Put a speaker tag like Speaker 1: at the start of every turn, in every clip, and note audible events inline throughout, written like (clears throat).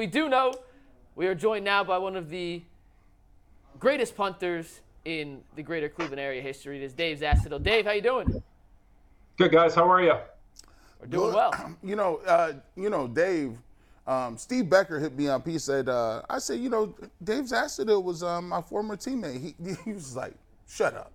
Speaker 1: We do know we are joined now by one of the greatest punters in the greater Cleveland area history. It is Dave Zastudil. Dave, how you doing?
Speaker 2: Good guys, how are you?
Speaker 1: We're doing well. (clears throat)
Speaker 3: You know, uh, you know, Dave. Um, Steve Becker hit me up. He said, uh, "I said, you know, Dave Zastudil was um, my former teammate." He, (laughs) he was like, "Shut up."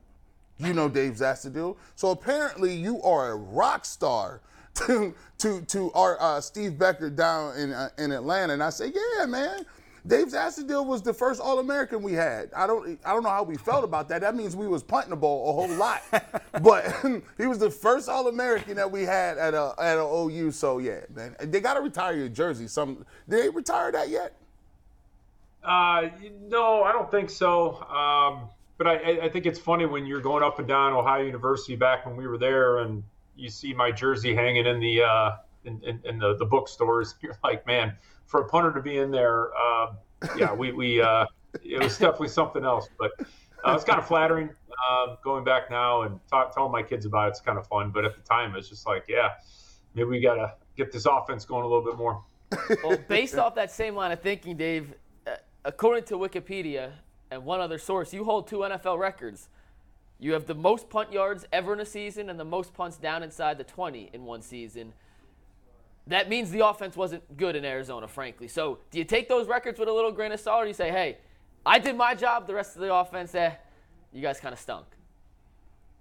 Speaker 3: You know Dave Zastudil. So apparently, you are a rock star to to to our uh, Steve Becker down in uh, in Atlanta. And I said, "Yeah, man." Dave Zastudil was the first All-American we had. I don't, I don't know how we felt about that. That means we was punting the ball a whole lot. (laughs) but (laughs) he was the first All-American that we had at a at a OU. So yeah, man, they got to retire your jersey. Some did they retire that yet?
Speaker 2: Uh, no, I don't think so. Um, but I, I think it's funny when you're going up and down Ohio University back when we were there, and you see my jersey hanging in the uh, in, in, in the, the bookstores. (laughs) You're like, man, for a punter to be in there, uh, yeah, we, we uh, it was definitely something else. But uh, it's kind of flattering uh, going back now and talk, telling my kids about it. It's kind of fun. But at the time, it's just like, yeah, maybe we got to get this offense going a little bit more.
Speaker 1: Well, based off that same line of thinking, Dave, uh, according to Wikipedia and one other source, you hold two NFL records. You have the most punt yards ever in a season and the most punts down inside the 20 in one season that means the offense wasn't good in Arizona, frankly. So do you take those records with a little grain of salt, or you say, hey, I did my job, the rest of the offense, eh, you guys kind of stunk?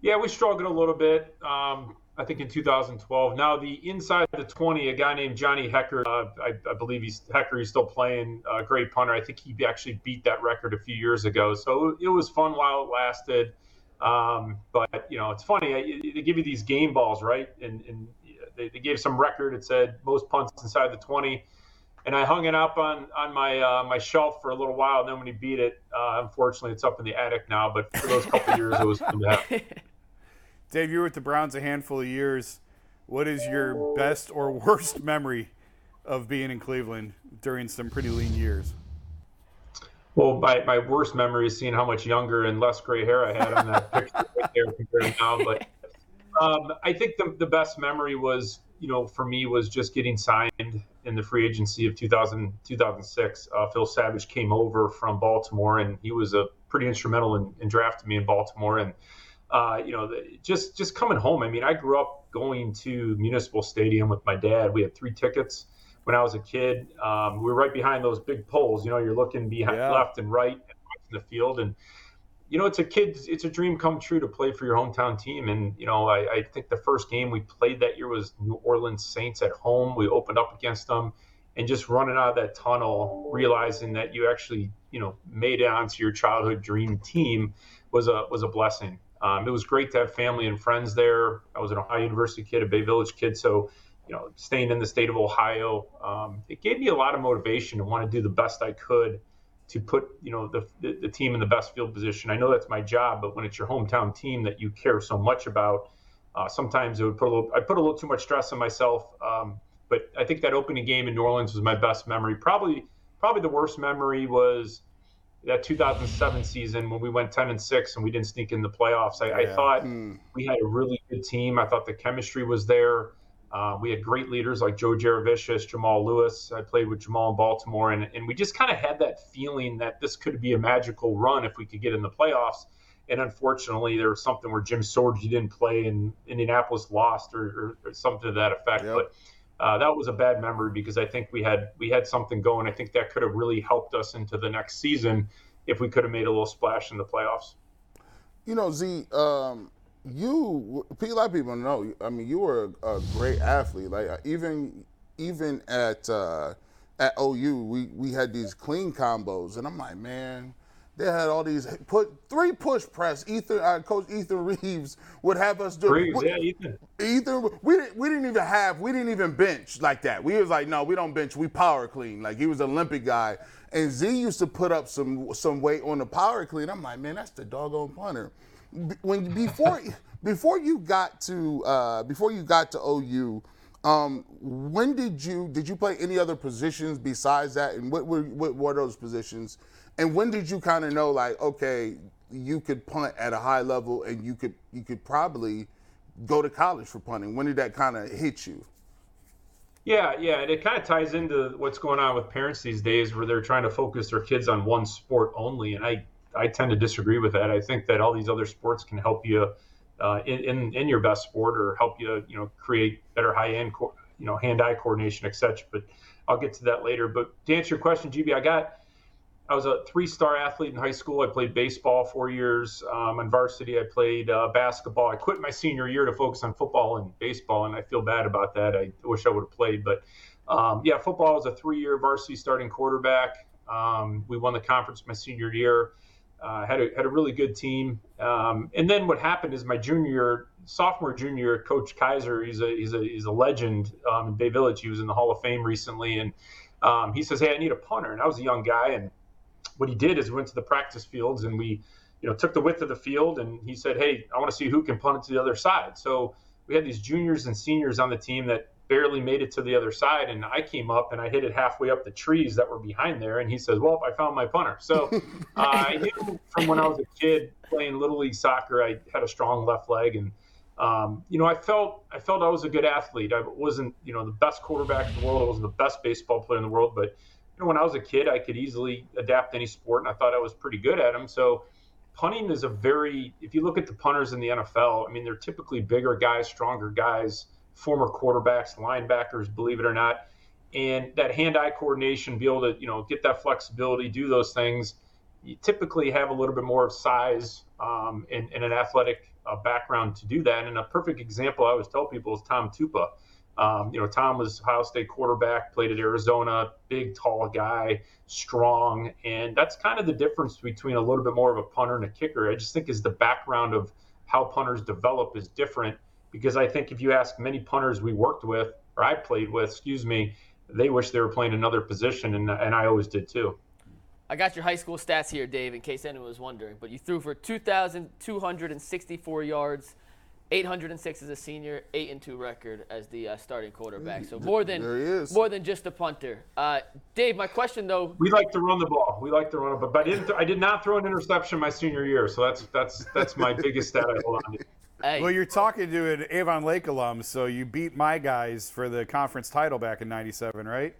Speaker 2: Yeah, we struggled a little bit. Um, I think in 2012. Now the inside the 20, a guy named Johnny Hekker, uh, I, I, believe he's Hekker. He's still playing. Uh, great punter. I think he actually beat that record a few years ago. So it was fun while it lasted. Um, but you know, it's funny. They give you these game balls, right? And, and they, they gave some record. It said most punts inside the 20 and I hung it up on on my uh, my shelf for a little while. And then when he beat it, uh, unfortunately, it's up in the attic now. But for those couple years, it was. (laughs)
Speaker 4: Dave, you were with the Browns a handful of years. What is your best or worst memory of being in Cleveland during some pretty lean years?
Speaker 2: Well, my, my worst memory is seeing how much younger and less gray hair I had on that (laughs) picture right there compared to now. But um, I think the, the best memory was, you know, for me was just getting signed in the free agency of 2000, 2006. Uh, Phil Savage came over from Baltimore, and he was a pretty instrumental in, in drafting me in Baltimore. And uh, you know, just just coming home. I mean, I grew up going to Municipal Stadium with my dad. We had three tickets when I was a kid. Um, we were right behind those big poles. You know, you're looking behind yeah. left and right and watching the field and you know, it's a kid, it's a dream come true to play for your hometown team. And, you know, I, I, think the first game we played that year was New Orleans Saints at home. We opened up against them and just running out of that tunnel, realizing that you actually, you know, made it onto your childhood dream team was a, was a blessing. Um, it was great to have family and friends there. I was an Ohio University kid, a Bay Village kid. So, you know, staying in the state of Ohio, um, it gave me a lot of motivation to want to do the best I could to put you know the, the, the team in the best field position. I know that's my job, but when it's your hometown team that you care so much about, uh, sometimes it would put a little I put a little too much stress on myself. Um, but I think that opening game in New Orleans was my best memory. Probably probably the worst memory was that 2007 season when we went 10 and 6 and we didn't sneak in the playoffs. I, yeah. I thought mm. we had a really good team. I thought the chemistry was there. Uh, we had great leaders like Joe Jurevicius, Jamal Lewis. I played with Jamal in Baltimore, and, and we just kind of had that feeling that this could be a magical run if we could get in the playoffs. And unfortunately, there was something where Jim Sorgi didn't play and Indianapolis lost or, or, or something to that effect. Yep. But uh, that was a bad memory because I think we had we had something going. I think that could have really helped us into the next season if we could have made a little splash in the playoffs.
Speaker 3: You know, Z, um, you a lot of people know. I mean, you were a, a great athlete. Like uh, even even at uh, at OU, we we had these clean combos, and I'm like, man. They had all these put three push press. Ethan, uh, Coach Ethan Reeves would have us do.
Speaker 2: Reeves, yeah, Ethan.
Speaker 3: Ethan, we didn't, we didn't even have, we didn't even bench like that. We was like, no, we don't bench. We power clean. Like he was an Olympic guy, and Z used to put up some some weight on the power clean. I'm like, man, that's the doggone punter when before before you got to uh, before you got to OU, um, when did you did you play any other positions besides that, and what were what were those positions? And when did you kind of know like okay, you could punt at a high level, and you could you could probably go to college for punting? When did that kind of hit you?
Speaker 2: Yeah, yeah, and it kind of ties into what's going on with parents these days, where they're trying to focus their kids on one sport only, and I I tend to disagree with that. I think that all these other sports can help you uh, in, in, in your best sport or help you you know create better high end co- you know hand eye coordination, etc. But I'll get to that later. But to answer your question, GB, I got I was a three star athlete in high school. I played baseball four years. Um, on varsity, I played uh, basketball. I quit my senior year to focus on football and baseball, and I feel bad about that. I wish I would have played. But um, yeah, football was a three year varsity starting quarterback. Um, we won the conference my senior year. Uh, had a had a really good team. Um, and then what happened is my junior sophomore junior Coach Kaiser, he's a he's a he's a legend um, in Bay Village. He was in the Hall of Fame recently, and um, he says, "Hey, I need a punter." And I was a young guy, and what he did is we went to the practice fields and we, you know, took the width of the field, and he said, "Hey, I want to see who can punt it to the other side." So we had these juniors and seniors on the team that barely made it to the other side. And I came up and I hit it halfway up the trees that were behind there. And he says, Well, I found my punter. So (laughs) uh, I knew from when I was a kid playing Little League soccer, I had a strong left leg. And, um, you know, I felt I felt I was a good athlete. I wasn't, you know, the best quarterback in the world. I wasn't the best baseball player in the world. But, you know, when I was a kid, I could easily adapt any sport. And I thought I was pretty good at them. So, punting is a very, if you look at the punters in the NFL, I mean, they're typically bigger guys, stronger guys former quarterbacks, linebackers, believe it or not. And that hand-eye coordination, be able to, you know, get that flexibility, do those things. You typically have a little bit more of size um, and, and, an athletic uh, background to do that. And a perfect example I always tell people is Tom Tupa. Um, you know, Tom was Ohio State quarterback, played at Arizona, big, tall guy, strong, and that's kind of the difference between a little bit more of a punter and a kicker. I just think is the background of how punters develop is different because I think if you ask many punters we worked with or I played with, excuse me, they wish they were playing another position, and, and I always did too.
Speaker 1: I got your high school stats here, Dave, in case anyone was wondering. But you threw for 2,264 yards, 806 as a senior, eight and two record as the uh, starting quarterback. So more than more than just a punter. Uh, Dave, my question though.
Speaker 2: We like to run the ball. We like to run it, but, but I didn't. Th- I did not throw an interception my senior year, so that's that's that's my biggest stat I hold on to.
Speaker 4: Hey. Well, you're talking to an Avon Lake alum, so you beat my guys for the conference title back in '97, right?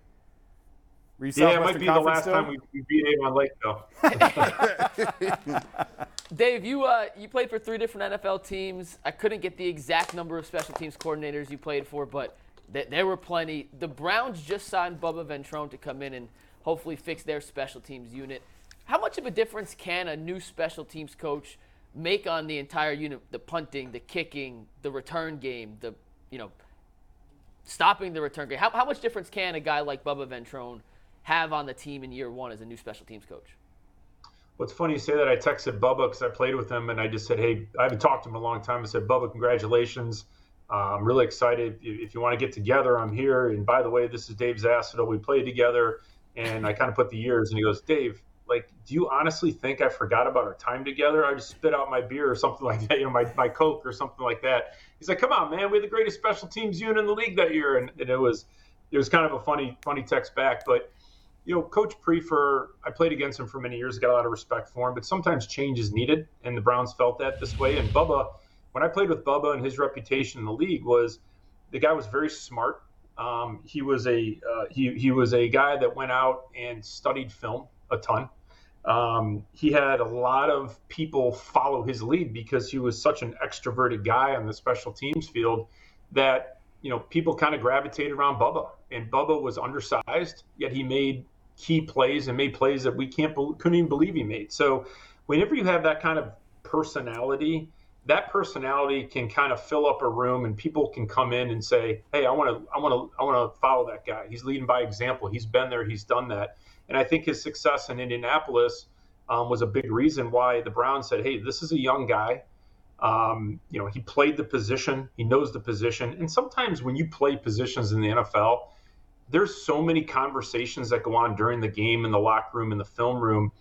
Speaker 2: yeah, it might be the last still? time we, we, beat Avon Lake, though. (laughs)
Speaker 1: Dave, you uh, you played for three different NFL teams. I couldn't get the exact number of special teams coordinators you played for, but th- there were plenty. The Browns just signed Bubba Ventrone to come in and hopefully fix their special teams unit. How much of a difference can a new special teams coach – make on the entire unit the punting, the kicking, the return game, the you know stopping the return game. How, how much difference can a guy like Bubba Ventrone have on the team in year one as a new special teams coach?
Speaker 2: What's funny you say that. I texted Bubba because I played with him, and I just said, "Hey, I haven't talked to him in a long time." I said, "Bubba, congratulations! Uh, I'm really excited. If, you want to get together, I'm here. And by the way, this is Dave Zastudil. We played together." And I kind of put the years, and he goes, "Dave, like, do you honestly think I forgot about our time together? I just spit out my beer or something like that, you know, my, my Coke or something like that. He's like, come on, man, we had the greatest special teams unit in the league that year. And, and it was, it was kind of a funny, funny text back. But, you know, Coach Priefer, I played against him for many years, got a lot of respect for him, but sometimes change is needed. And the Browns felt that this way. And Bubba, when I played with Bubba and his reputation in the league was the guy was very smart. Um, he was a uh, he, he was a guy that went out and studied film a ton. Um, he had a lot of people follow his lead because he was such an extroverted guy on the special teams field that you know people kind of gravitated around Bubba. And Bubba was undersized, yet he made key plays and made plays that we can't couldn't even believe he made. So whenever you have that kind of personality, that personality can kind of fill up a room and people can come in and say, "Hey, I want to I want to I want to follow that guy. He's leading by example. He's been there, he's done that." And I think his success in Indianapolis um, was a big reason why the Browns said, "Hey, this is a young guy. Um, you know, he played the position. He knows the position. And sometimes when you play positions in the NFL, there's so many conversations that go on during the game in the locker room in the film room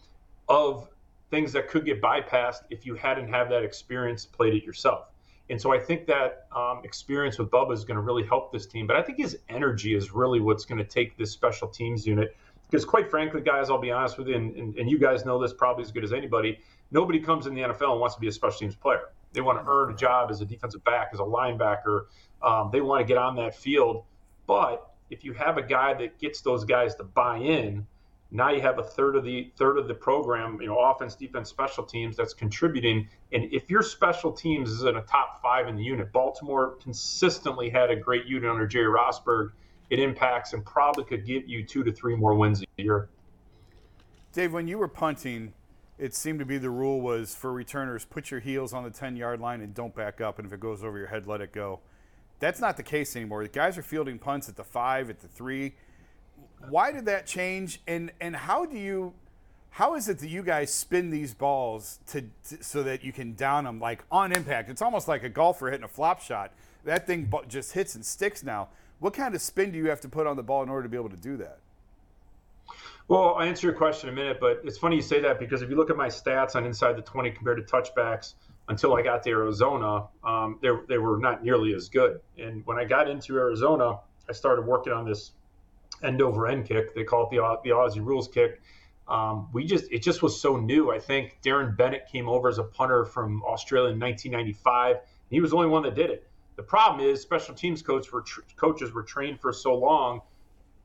Speaker 2: of things that could get bypassed if you hadn't had that experience played it yourself. And so I think that um, experience with Bubba is going to really help this team. But I think his energy is really what's going to take this special teams unit because quite frankly, guys, I'll be honest with you, and, and, and, you guys know this probably as good as anybody. Nobody comes in the NFL and wants to be a special teams player. They want to earn a job as a defensive back, as a linebacker. Um, they want to get on that field. But if you have a guy that gets those guys to buy in, now you have a third of the third of the program, you know, offense, defense, special teams that's contributing. And if your special teams is in a top five in the unit, Baltimore consistently had a great unit under Jerry Rosburg. It impacts and probably could get you two to three more wins a year.
Speaker 4: Dave, when you were punting, it seemed to be the rule was for returners put your heels on the 10 yard line and don't back up and if it goes over your head let it go. That's not the case anymore. The guys are fielding punts at the five at the three. Why did that change and and how do you how is it that you guys spin these balls to, to so that you can down them like on impact? It's almost like a golfer hitting a flop shot. That thing just hits and sticks now what kind of spin do you have to put on the ball in order to be able to do that
Speaker 2: well, I'll answer your question in a minute, but it's funny you say that because if you look at my stats on inside the 20 compared to touchbacks until I got to Arizona, um, they, they were not nearly as good. And when I got into Arizona, I started working on this end over end kick. They call it the, the Aussie rules kick. Um, we just it just was so new. I think Darren Bennett came over as a punter from Australia in 1995. he was the only one that did it. The problem is special teams were tr- coaches were trained for so long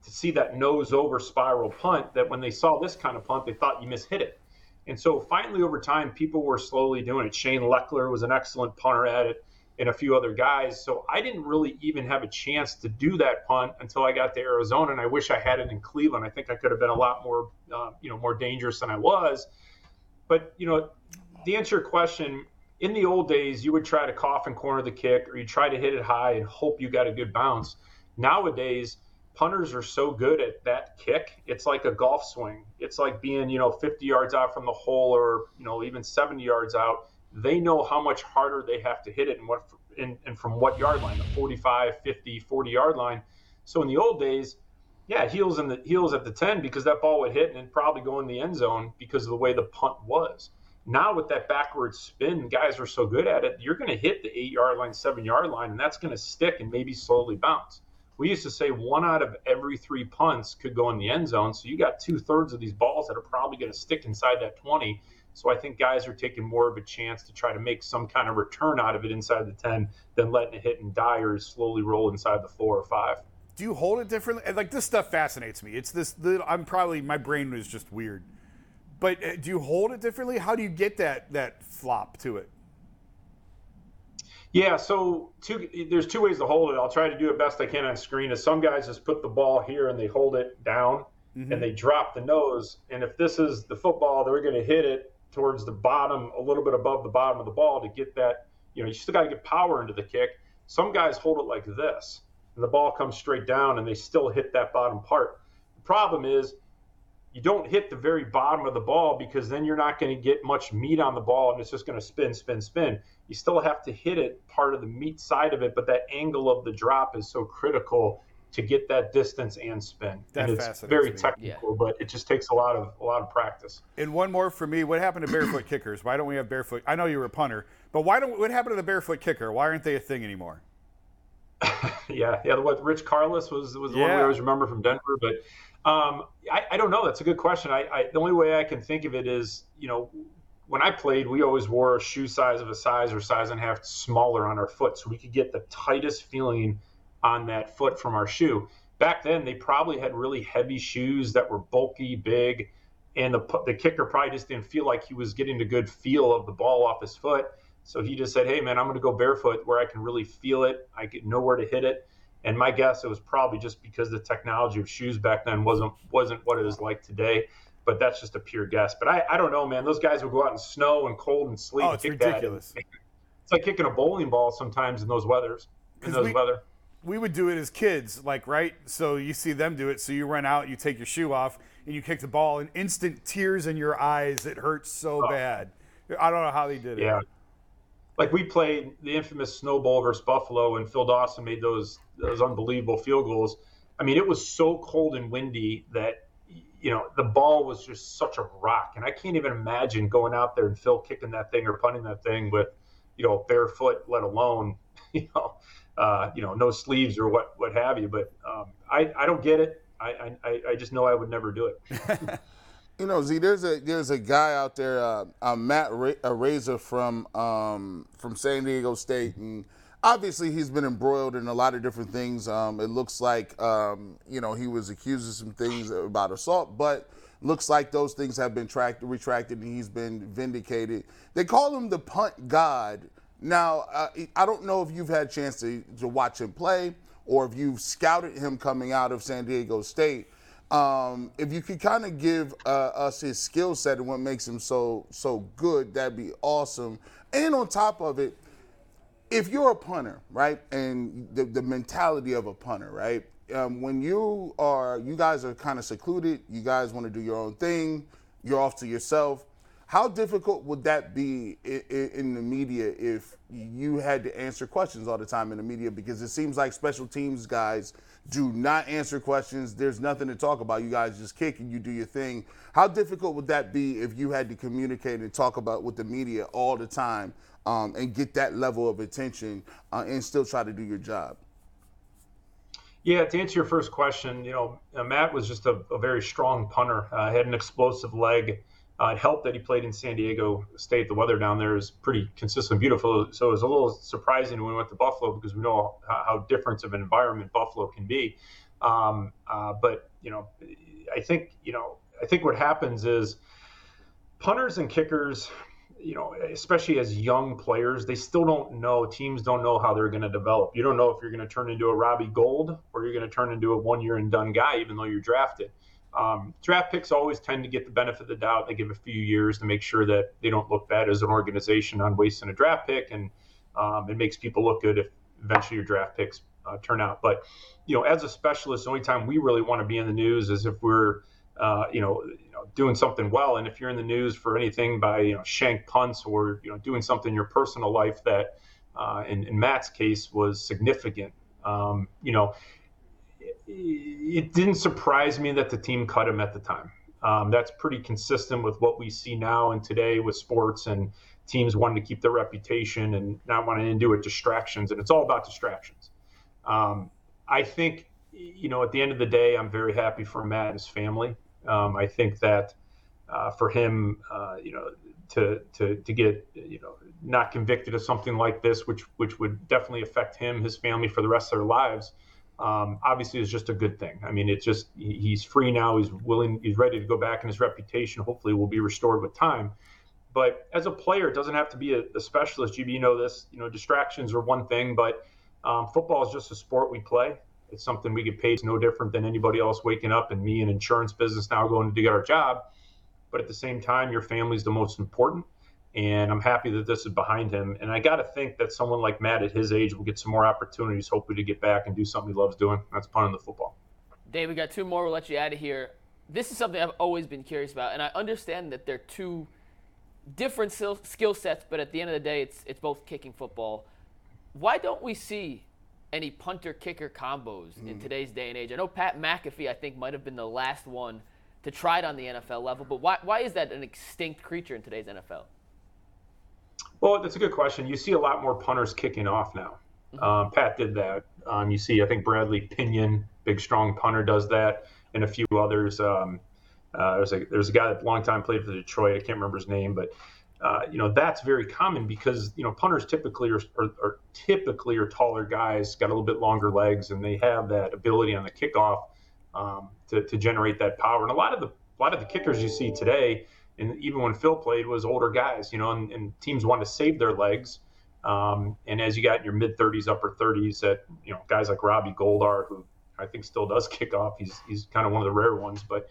Speaker 2: to see that nose over spiral punt that when they saw this kind of punt, they thought you mishit it. And so finally, over time, people were slowly doing it. Shane Lechler was an excellent punter at it, and a few other guys. So I didn't really even have a chance to do that punt until I got to Arizona, and I wish I had it in Cleveland. I think I could have been a lot more, uh, you know, more dangerous than I was. But you know, to answer your question, in the old days, you would try to cough and corner the kick, or you try to hit it high and hope you got a good bounce. Nowadays punters are so good at that kick. It's like a golf swing. It's like being, you know, 50 yards out from the hole or, you know, even 70 yards out. They know how much harder they have to hit it and what and, and from what yard line, the 45, 50, 40 yard line. So in the old days, yeah, heels in the heels at the 10 because that ball would hit and probably go in the end zone because of the way the punt was. Now with that backward spin, guys are so good at it, you're going to hit the eight yard line, seven yard line, and that's going to stick and maybe slowly bounce we used to say one out of every three punts could go in the end zone. So you got two thirds of these balls that are probably going to stick inside that 20. So I think guys are taking more of a chance to try to make some kind of return out of it inside the 10 than letting it hit and die or slowly roll inside the four or five.
Speaker 4: Do you hold it differently? Like this stuff fascinates me. It's this. I'm probably my brain was just weird. But uh, do you hold it differently? How do you get that that flop to it?
Speaker 2: Yeah, so two, there's two ways to hold it. I'll try to do it best I can on screen. Is some guys just put the ball here and they hold it down mm-hmm. and they drop the nose. And if this is the football, they're going to hit it towards the bottom, a little bit above the bottom of the ball to get that. You know, you still got to get power into the kick. Some guys hold it like this, and the ball comes straight down, and they still hit that bottom part. The problem is you don't hit the very bottom of the ball because then you're not going to get much meat on the ball and it's just going to spin, spin, spin. You still have to hit it part of the meat side of it, but that angle of the drop is so critical to get that distance and spin.
Speaker 4: That
Speaker 2: and it's very technical, yeah. but it just takes a lot of a lot of practice.
Speaker 4: And one more for me, what happened to barefoot kickers? Why don't we have barefoot? I know you were a punter, but why don't what happened to the barefoot kicker? Why aren't they a thing anymore? (laughs)
Speaker 2: yeah, yeah. The what Rich Karlis was was the yeah. one we always remember from Denver, but um, I, I, don't know. That's a good question. I, I, the only way I can think of it is, you know, when I played, we always wore a shoe size of a size or size and a half smaller on our foot, so we could get the tightest feeling on that foot from our shoe. Back then, they probably had really heavy shoes that were bulky, big, and the the kicker probably just didn't feel like he was getting a good feel of the ball off his foot. So he just said, "Hey, man, I'm going to go barefoot where I can really feel it. I know where to hit it." And my guess it was probably just because the technology of shoes back then wasn't wasn't what it is like today. But that's just a pure guess. But I, I don't know, man. Those guys would go out in snow and cold and sleet.
Speaker 4: Oh, it's ridiculous.
Speaker 2: That. It's like kicking a bowling ball sometimes in those weathers. In those
Speaker 4: we,
Speaker 2: weather.
Speaker 4: We would do it as kids, like right. So you see them do it. So you run out, you take your shoe off, and you kick the ball, and instant tears in your eyes. It hurts so oh. bad. I don't know how they did it.
Speaker 2: Yeah like we played the infamous snowball versus Buffalo, and Phil Dawson made those those unbelievable field goals. I mean, it was so cold and windy that you know the ball was just such a rock, and I can't even imagine going out there and Phil kicking that thing or punting that thing with you know barefoot, let alone (laughs) you know uh, you know no sleeves or what what have you. But um, I I don't get it. I, I I just know I would never do it. (laughs)
Speaker 3: You know, Z, there's a there's a guy out there, uh, uh, Matt Ra- Araiza from um, from San Diego State, and obviously he's been embroiled in a lot of different things. Um, it looks like um, you know he was accused of some things about assault, but looks like those things have been tracked, retracted, and he's been vindicated. They call him the punt god. Now, uh, I don't know if you've had a chance to, to watch him play or if you've scouted him coming out of San Diego State. Um, if you could kind of give uh, us his skill set and what makes him so so good, that'd be awesome. And on top of it, if you're a punter, right, and the, the mentality of a punter, right, um, when you are, you guys are kind of secluded, you guys want to do your own thing, you're off to yourself. How difficult would that be in, in, the media if you had to answer questions all the time in the media? Because it seems like special teams guys do not answer questions. There's nothing to talk about. You guys just kick and you do your thing. How difficult would that be if you had to communicate and talk about with the media all the time um, and get that level of attention uh, and still try to do your job?
Speaker 2: Yeah, to answer your first question, you know, Matt was just a, a very strong punter. Uh, had an explosive leg. Uh, it helped that he played in San Diego State. The weather down there is pretty consistent, beautiful. So it was a little surprising when we went to Buffalo because we know how, how different of an environment Buffalo can be. Um, uh, but you know, I think you know, I think what happens is punters and kickers you know, especially as young players, they still don't know. Teams don't know how they're going to develop. You don't know if you're going to turn into a Robbie Gould or you're going to turn into a one year and done guy, even though you're drafted. Um, draft picks always tend to get the benefit of the doubt. They give a few years to make sure that they don't look bad as an organization on wasting a draft pick, and um, it makes people look good if eventually your draft picks uh, turn out. But you know, as a specialist, the only time we really want to be in the news is if we're uh, you know, you know, doing something well. And if you're in the news for anything by you know shank punts or you know doing something in your personal life that, uh, in, in, Matt's case, was significant, um, you know, it, didn't surprise me that the team cut him at the time. Um, that's pretty consistent with what we see now and today with sports and teams wanting to keep their reputation and not wanting to do it distractions. And it's all about distractions. Um, I think you know, at the end of the day, I'm very happy for Matt and his family. Um, I think that uh, for him, uh, you know, to, to to get you know not convicted of something like this, which which would definitely affect him, his family for the rest of their lives, um, obviously is just a good thing. I mean, it's just he's free now. He's willing. He's ready to go back, and his reputation hopefully will be restored with time. But as a player, it doesn't have to be a, a specialist. GB, you know this. You know, distractions are one thing, but um, football is just a sport we play. It's something we get paid. It's no different than anybody else waking up and me in insurance business now going to get our job. But at the same time, your family's the most important. And I'm happy that this is behind him. And I got to think that someone like Matt at his age will get some more opportunities, hopefully, to get back and do something he loves doing. That's punting the football.
Speaker 1: Dave, we got two more. We'll let you out of here. This is something I've always been curious about. And I understand that they're two different skill sets, but at the end of the day, it's, it's both kicking football. Why don't we see any punter kicker combos mm. in today's day and age. I know Pat McAfee, I think, might have been the last one to try it on the NFL level, but why, why is that an extinct creature in today's NFL?
Speaker 2: Well, that's a good question. You see a lot more punters kicking off now. Mm-hmm. Um, Pat did that. Um, you see, I think Bradley Pinion, big strong punter, does that, and a few others. Um, uh, there's a there's a guy that long time played for Detroit. I can't remember his name, but uh, you know that's very common because you know punters typically are, are, are, typically are taller guys, got a little bit longer legs, and they have that ability on the kickoff um, to, to generate that power. And a lot of the a lot of the kickers you see today, and even when Phil played, was older guys. You know, and, and teams want to save their legs. Um, and as you got in your mid 30s, upper 30s, that you know guys like Robbie Goldar, who I think still does kick off. He's he's kind of one of the rare ones, but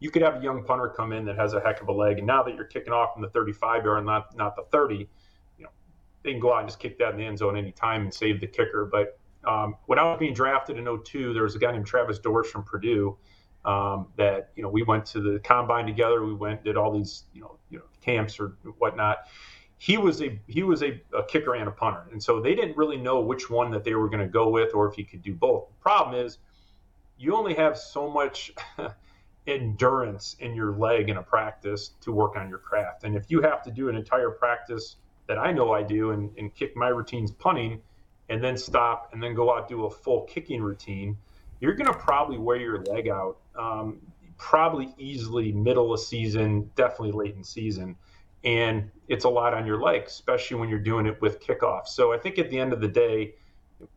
Speaker 2: you could have a young punter come in that has a heck of a leg, and now that you're kicking off from the 35 yard, not not the 30, you know, they can go out and just kick that in the end zone anytime and save the kicker. But um, when I was being drafted in 02, there was a guy named Travis Dorsch from Purdue um, that you know we went to the combine together. We went did all these you know you know camps or whatnot. He was a he was a, a kicker and a punter, and so they didn't really know which one that they were going to go with or if he could do both. The problem is you only have so much. (laughs) endurance in your leg in a practice to work on your craft. And if you have to do an entire practice that I know I do and, and kick my routines punting and then stop and then go out do a full kicking routine, you're going to probably wear your leg out, um, probably easily middle of season, definitely late in season. and it's a lot on your legs, especially when you're doing it with kickoff. So I think at the end of the day,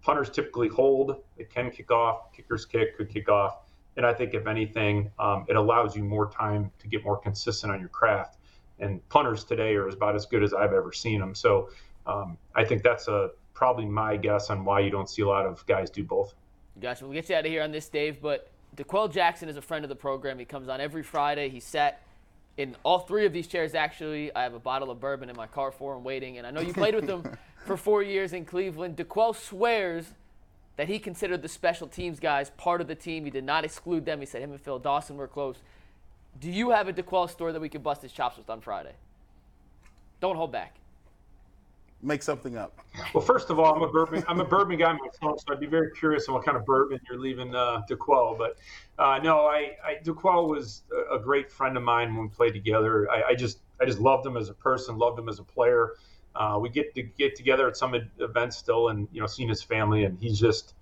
Speaker 2: punters typically hold, they can kick off, kickers kick, could kick off. And I think if anything, um, it allows you more time to get more consistent on your craft. And punters today are about as good as I've ever seen them. So um, I think that's a probably my guess on why you don't see a lot of guys do both.
Speaker 1: Gotcha. We'll get you out of here on this, Dave. But D'Qwell Jackson is a friend of the program. He comes on every Friday. He sat in all three of these chairs, actually. I have a bottle of bourbon in my car for him waiting. And I know you played with him (laughs) for four years in Cleveland. D'Qwell swears that he considered the special teams guys part of the team. He did not exclude them. He said him and Phil Dawson were close. Do you have a D'Qwell story that we could bust his chops with on Friday? Don't hold back.
Speaker 3: Make something up.
Speaker 2: Well, first of all, I'm a bourbon. I'm a bourbon guy myself, so I'd be very curious on what kind of bourbon you're leaving uh, D'Qwell. But uh, no, I, I D'Qwell was a, a great friend of mine when we played together. I, I just I just loved him as a person, loved him as a player. Uh, we get to get together at some events still, and you know, seeing his family, and he's just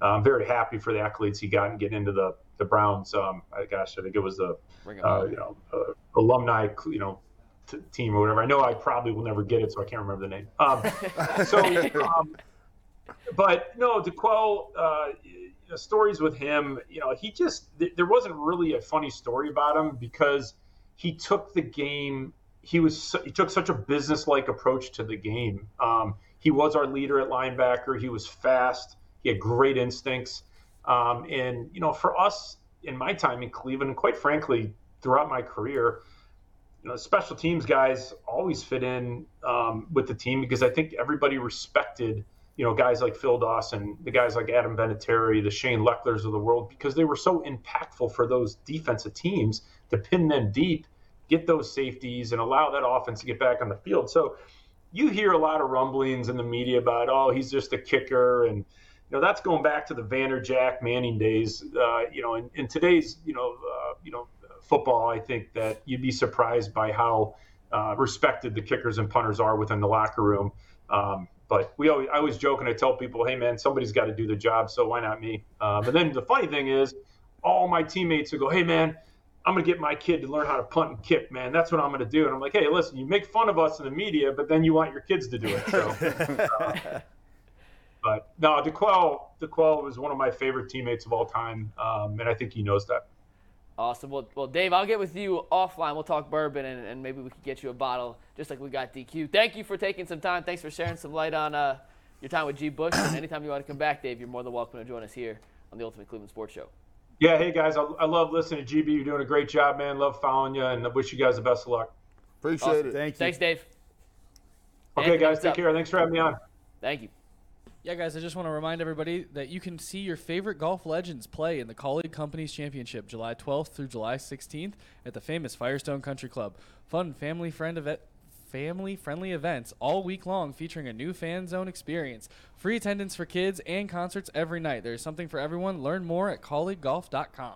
Speaker 2: I'm very happy for the accolades he got and getting into the the Browns. Um, I, gosh, I think it was the uh, you know uh, alumni you know t- team or whatever. I know I probably will never get it, so I can't remember the name. Um, (laughs) so, um, but no, D'Qwell, uh, you know, stories with him. You know, he just th- there wasn't really a funny story about him because he took the game. He was he took such a business like approach to the game. Um, he was our leader at linebacker. He was fast. He had great instincts. Um, and you know, for us in my time in Cleveland, and quite frankly, throughout my career, know, special teams guys always fit in um, with the team because I think everybody respected, you know, guys like Phil Dawson, the guys like Adam Vinatieri, the Shane Lechlers of the world, because they were so impactful for those defensive teams to pin them deep, get those safeties, and allow that offense to get back on the field. So you hear a lot of rumblings in the media about, oh, he's just a kicker and you know that's going back to the Vanderjagt Manning days. Uh, you know, in, in today's you know uh, you know football, I think that you'd be surprised by how uh, respected the kickers and punters are within the locker room. Um, but we always, I always joke and I tell people, hey man, somebody's got to do the job, so why not me? Um, and then the funny thing is, all my teammates will go, hey man, I'm gonna get my kid to learn how to punt and kick, man. That's what I'm gonna do. And I'm like, hey, listen, you make fun of us in the media, but then you want your kids to do it. So, uh, (laughs) but no, D'Qwell, D'Qwell was one of my favorite teammates of all time, um, and I think he knows that.
Speaker 1: Awesome. Well, well, Dave, I'll get with you offline. We'll talk bourbon, and, and maybe we could get you a bottle, just like we got DQ. Thank you for taking some time. Thanks for sharing some light on uh, your time with G. Bush. and anytime you want to come back, Dave, you're more than welcome to join us here on the Ultimate Cleveland Sports Show.
Speaker 2: Yeah, hey guys, I, I love listening to GB. You're doing a great job, man. Love following you, and I wish you guys the best of luck.
Speaker 3: Appreciate
Speaker 1: Awesome.
Speaker 3: it.
Speaker 4: Thank you.
Speaker 1: Thanks, Dave.
Speaker 2: Okay,
Speaker 1: Anthony,
Speaker 2: guys, take
Speaker 1: up?
Speaker 2: care. Thanks for having me on.
Speaker 1: Thank you.
Speaker 5: Yeah, guys, I just want to remind everybody that you can see your favorite golf legends play in the Kaulig Companies Championship July 12th through July 16th at the famous Firestone Country Club. Fun family friend event. Family friendly events all week long featuring a new fan zone experience. Free attendance for kids and concerts every night. There's something for everyone. Learn more at kauliggolf.com.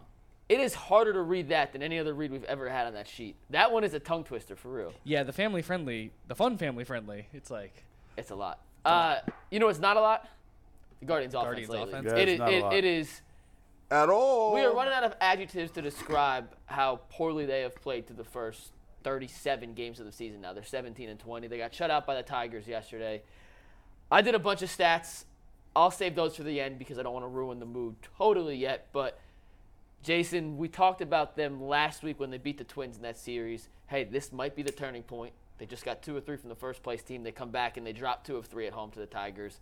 Speaker 1: It is harder to read that than any other read we've ever had on that sheet. That one is a tongue twister for real.
Speaker 5: Yeah, the family friendly, the fun family friendly. It's like
Speaker 1: It's a lot. Uh, you know, it's not a lot. The Guardians,
Speaker 5: Guardians
Speaker 1: offense lately.
Speaker 5: offense?
Speaker 4: Yeah,
Speaker 1: It
Speaker 4: it's
Speaker 1: is-
Speaker 4: not a
Speaker 1: it-
Speaker 4: lot.
Speaker 1: it is.
Speaker 3: At all.
Speaker 1: We are running out of adjectives to describe how poorly they have played through the first 37 games of the season. Now they're 17 and 20. They got shut out by the Tigers yesterday. I did a bunch of stats. I'll save those for the end because I don't want to ruin the mood totally yet. But Jason, we talked about them last week when they beat the Twins in that series. Hey, this might be the turning point. They just got two or three from the first place team. They come back and they drop two of three at home to the Tigers.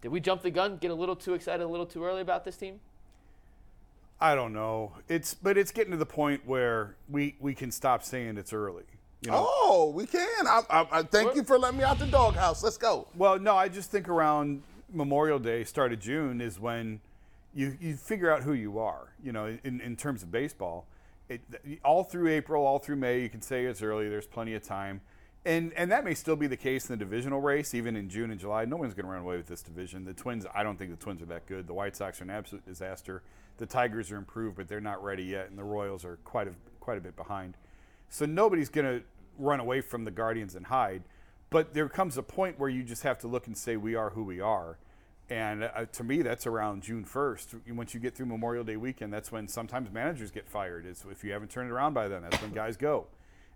Speaker 1: Did we jump the gun, get a little too excited, a little too early about this team?
Speaker 4: I don't know. It's but it's getting to the point where we we can stop saying it's early. You know.
Speaker 3: Oh, we can. I, I, I thank you for letting me out the doghouse. Let's go.
Speaker 4: Well, no, I just think around Memorial Day, start of June, is when you, you figure out who you are, you know, in, in terms of baseball. It, all through April, all through May, you can say it's early, there's plenty of time. And, and that may still be the case in the divisional race, even in June and July. No one's going to run away with this division. The Twins, I don't think the Twins are that good. The White Sox are an absolute disaster. The Tigers are improved, but they're not ready yet, and the Royals are quite a, quite a bit behind. So nobody's going to run away from the Guardians and hide. But there comes a point where you just have to look and say, we are who we are. And uh, to me, that's around June 1st. Once you get through Memorial Day weekend, that's when sometimes managers get fired. Is if you haven't turned it around by then, that's when guys go.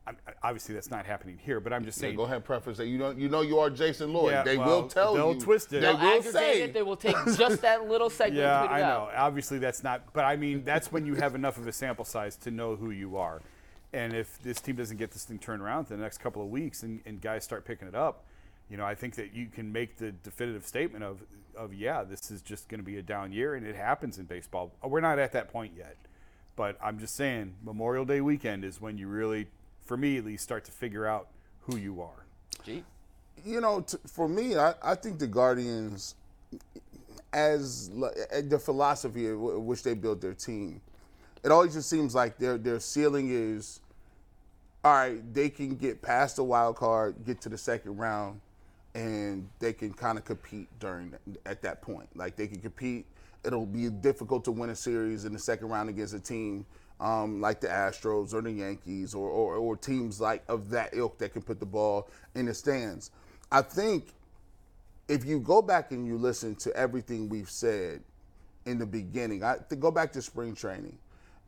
Speaker 4: I'm, obviously, that's not happening here, but I'm just
Speaker 3: Yeah,
Speaker 4: saying.
Speaker 3: go ahead, and preface that. You know, you know, you are Jason Lloyd.
Speaker 4: Yeah,
Speaker 3: they
Speaker 4: well,
Speaker 3: will tell
Speaker 4: they'll
Speaker 3: you.
Speaker 4: twist it.
Speaker 3: They
Speaker 1: They'll
Speaker 3: will
Speaker 1: aggregate
Speaker 3: say.
Speaker 1: it. They will take (laughs) just that little segment.
Speaker 4: Yeah,
Speaker 1: and tweet it
Speaker 4: I
Speaker 1: out.
Speaker 4: know. Obviously, that's not. But I mean, that's when you have enough of a sample size to know who you are. And if this team doesn't get this thing turned around in the next couple of weeks, and, and guys start picking it up, you know, I think that you can make the definitive statement of, of yeah, this is just going to be a down year, and it happens in baseball. We're not at that point yet, but I'm just saying, Memorial Day weekend is when you really, for me at least, start to figure out who you are.
Speaker 1: Gee.
Speaker 3: you know, t- for me, I, I think the Guardians, as li- uh, the philosophy of which they built their team, it always just seems like their their ceiling is, all right, they can get past the wild card, get to the second round, and they can kind of compete during at that point. Like they can compete. It'll be difficult to win a series in the second round against a team um, like the Astros or the Yankees or, or or teams like of that ilk that can put the ball in the stands. I think if you go back and you listen to everything we've said in the beginning, I to go back to spring training,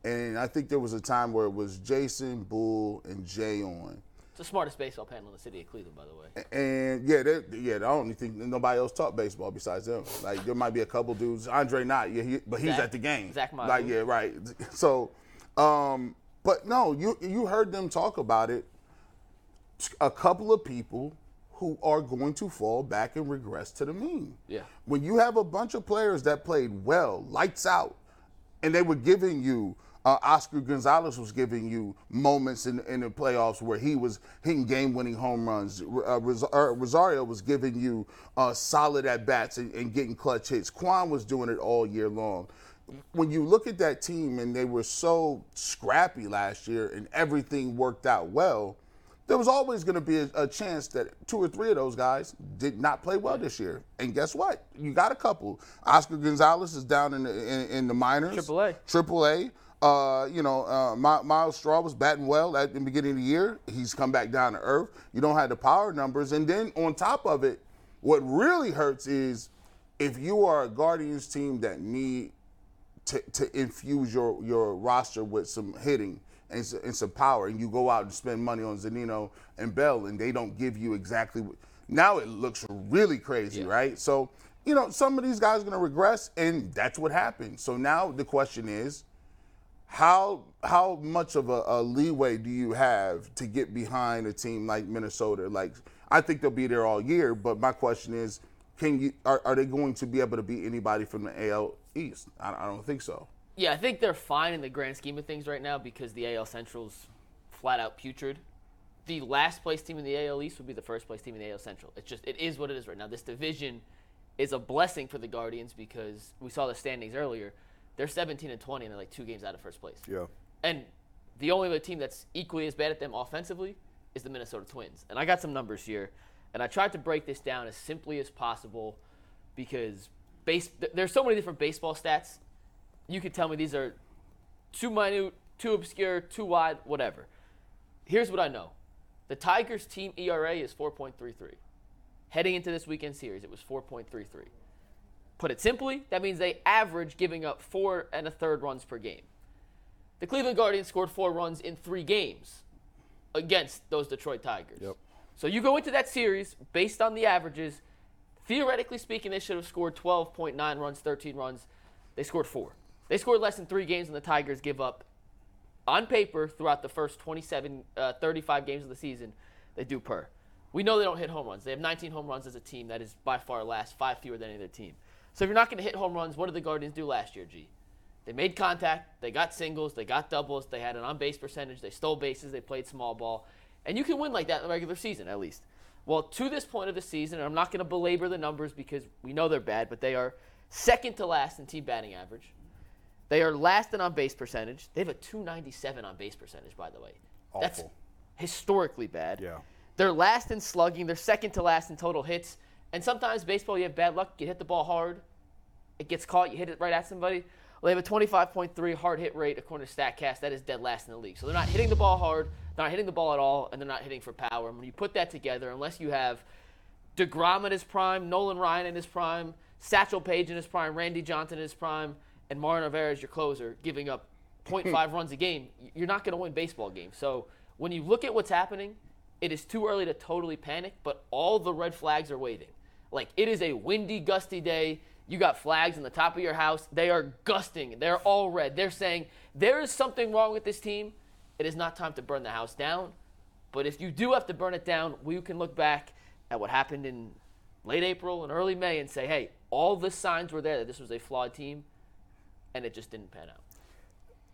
Speaker 3: and I think there was a time where it was Jason, Bull, and Jay on.
Speaker 1: It's the smartest baseball panel in the city of Cleveland, by the way.
Speaker 3: And yeah, they, yeah, I don't think nobody else taught baseball besides them. Like there might be a couple dudes. Andre not, yeah, he, but he's
Speaker 1: Zach-
Speaker 3: at the game.
Speaker 1: Zach.
Speaker 3: Like yeah, right. (laughs) So, um, but no, you you heard them talk about it. A couple of people who are going to fall back and regress to the mean.
Speaker 1: Yeah.
Speaker 3: When you have a bunch of players that played well, lights out, and they were giving you uh, Oscar Gonzalez was giving you moments in, in the playoffs where he was hitting game-winning home runs. Uh, Ros- uh, Rosario was giving you uh, solid at bats and, and getting clutch hits. Kwan was doing it all year long. When you look at that team and they were so scrappy last year and everything worked out well, there was always going to be a, a chance that two or three of those guys did not play well this year. And guess what? You got a couple. Oscar Gonzalez is down in the, in, in the minors.
Speaker 1: Triple A.
Speaker 3: Triple A. Uh, you know, uh, Myles Straw was batting well at the beginning of the year. He's come back down to earth. You don't have the power numbers. And then on top of it, what really hurts is if you are a Guardians team that need to, to infuse your, your roster with some hitting and, and some power, and you go out and spend money on Zunino and Bell, and they don't give you exactly what. Now it looks really crazy, right? So, you know, some of these guys are going to regress, and that's what happened. So now the question is, how how much of a, a leeway do you have to get behind a team like Minnesota? Like, I think they'll be there all year, but my question is, can you are, are they going to be able to beat anybody from the AL East? I, I don't think so.
Speaker 1: Yeah, I think they're fine in the grand scheme of things right now because the AL Central's flat out putrid. The last place team in the AL East would be the first place team in the AL Central. It's just it is what it is right now. This division is a blessing for the Guardians because we saw the standings earlier. They're 17 and 20 and they're like two games out of first place.
Speaker 4: Yeah.
Speaker 1: And the only other team that's equally as bad at them offensively is the Minnesota Twins. And I got some numbers here, and I tried to break this down as simply as possible because base there's so many different baseball stats. You could tell me these are too minute, too obscure, too wide, whatever. Here's what I know. The Tigers team ERA is 4.33. Heading into this weekend series, it was 4.33. Put it simply, that means they average giving up four and a third runs per game. The Cleveland Guardians scored four runs in three games against those Detroit Tigers.
Speaker 4: Yep.
Speaker 1: So you go into that series based on the averages. Theoretically speaking, they should have scored 12.9 runs, 13 runs. They scored four. They scored less than three games, and the Tigers give up, on paper, throughout the first 27, uh, 35 games of the season, they do per. We know they don't hit home runs. They have 19 home runs as a team. That is by far last, five fewer than any other team. So if you're not going to hit home runs, what did the Guardians do last year, G? They made contact. They got singles. They got doubles. They had an on base percentage. They stole bases. They played small ball. And you can win like that in the regular season, at least. Well, to this point of the season, and I'm not going to belabor the numbers because we know they're bad, but they are second to last in team batting average. They are last in on base percentage. They have a 297 on base percentage, by the way. That's
Speaker 4: Awful.
Speaker 1: historically bad.
Speaker 4: Yeah.
Speaker 1: They're last in slugging. They're second to last in total hits. And sometimes baseball, you have bad luck. You hit the ball hard, it gets caught. You hit it right at somebody. Well, they have a 25.3 hard hit rate according to Statcast. That is dead last in the league. So they're not hitting the ball hard, they're not hitting the ball at all, and they're not hitting for power. And when you put that together, unless you have DeGrom in his prime, Nolan Ryan in his prime, Satchel Paige in his prime, Randy Johnson in his prime, and Mario Rivera as your closer, giving up (laughs) 0.5 runs a game, you're not going to win baseball games. So when you look at what's happening, it is too early to totally panic, but all the red flags are waving. Like it is a windy, gusty day. You got flags on the top of your house. They are gusting. They're all red. They're saying there is something wrong with this team. It is not time to burn the house down. But if you do have to burn it down, we can look back at what happened in late April and early May and say, hey, all the signs were there that this was a flawed team, and it just didn't pan out.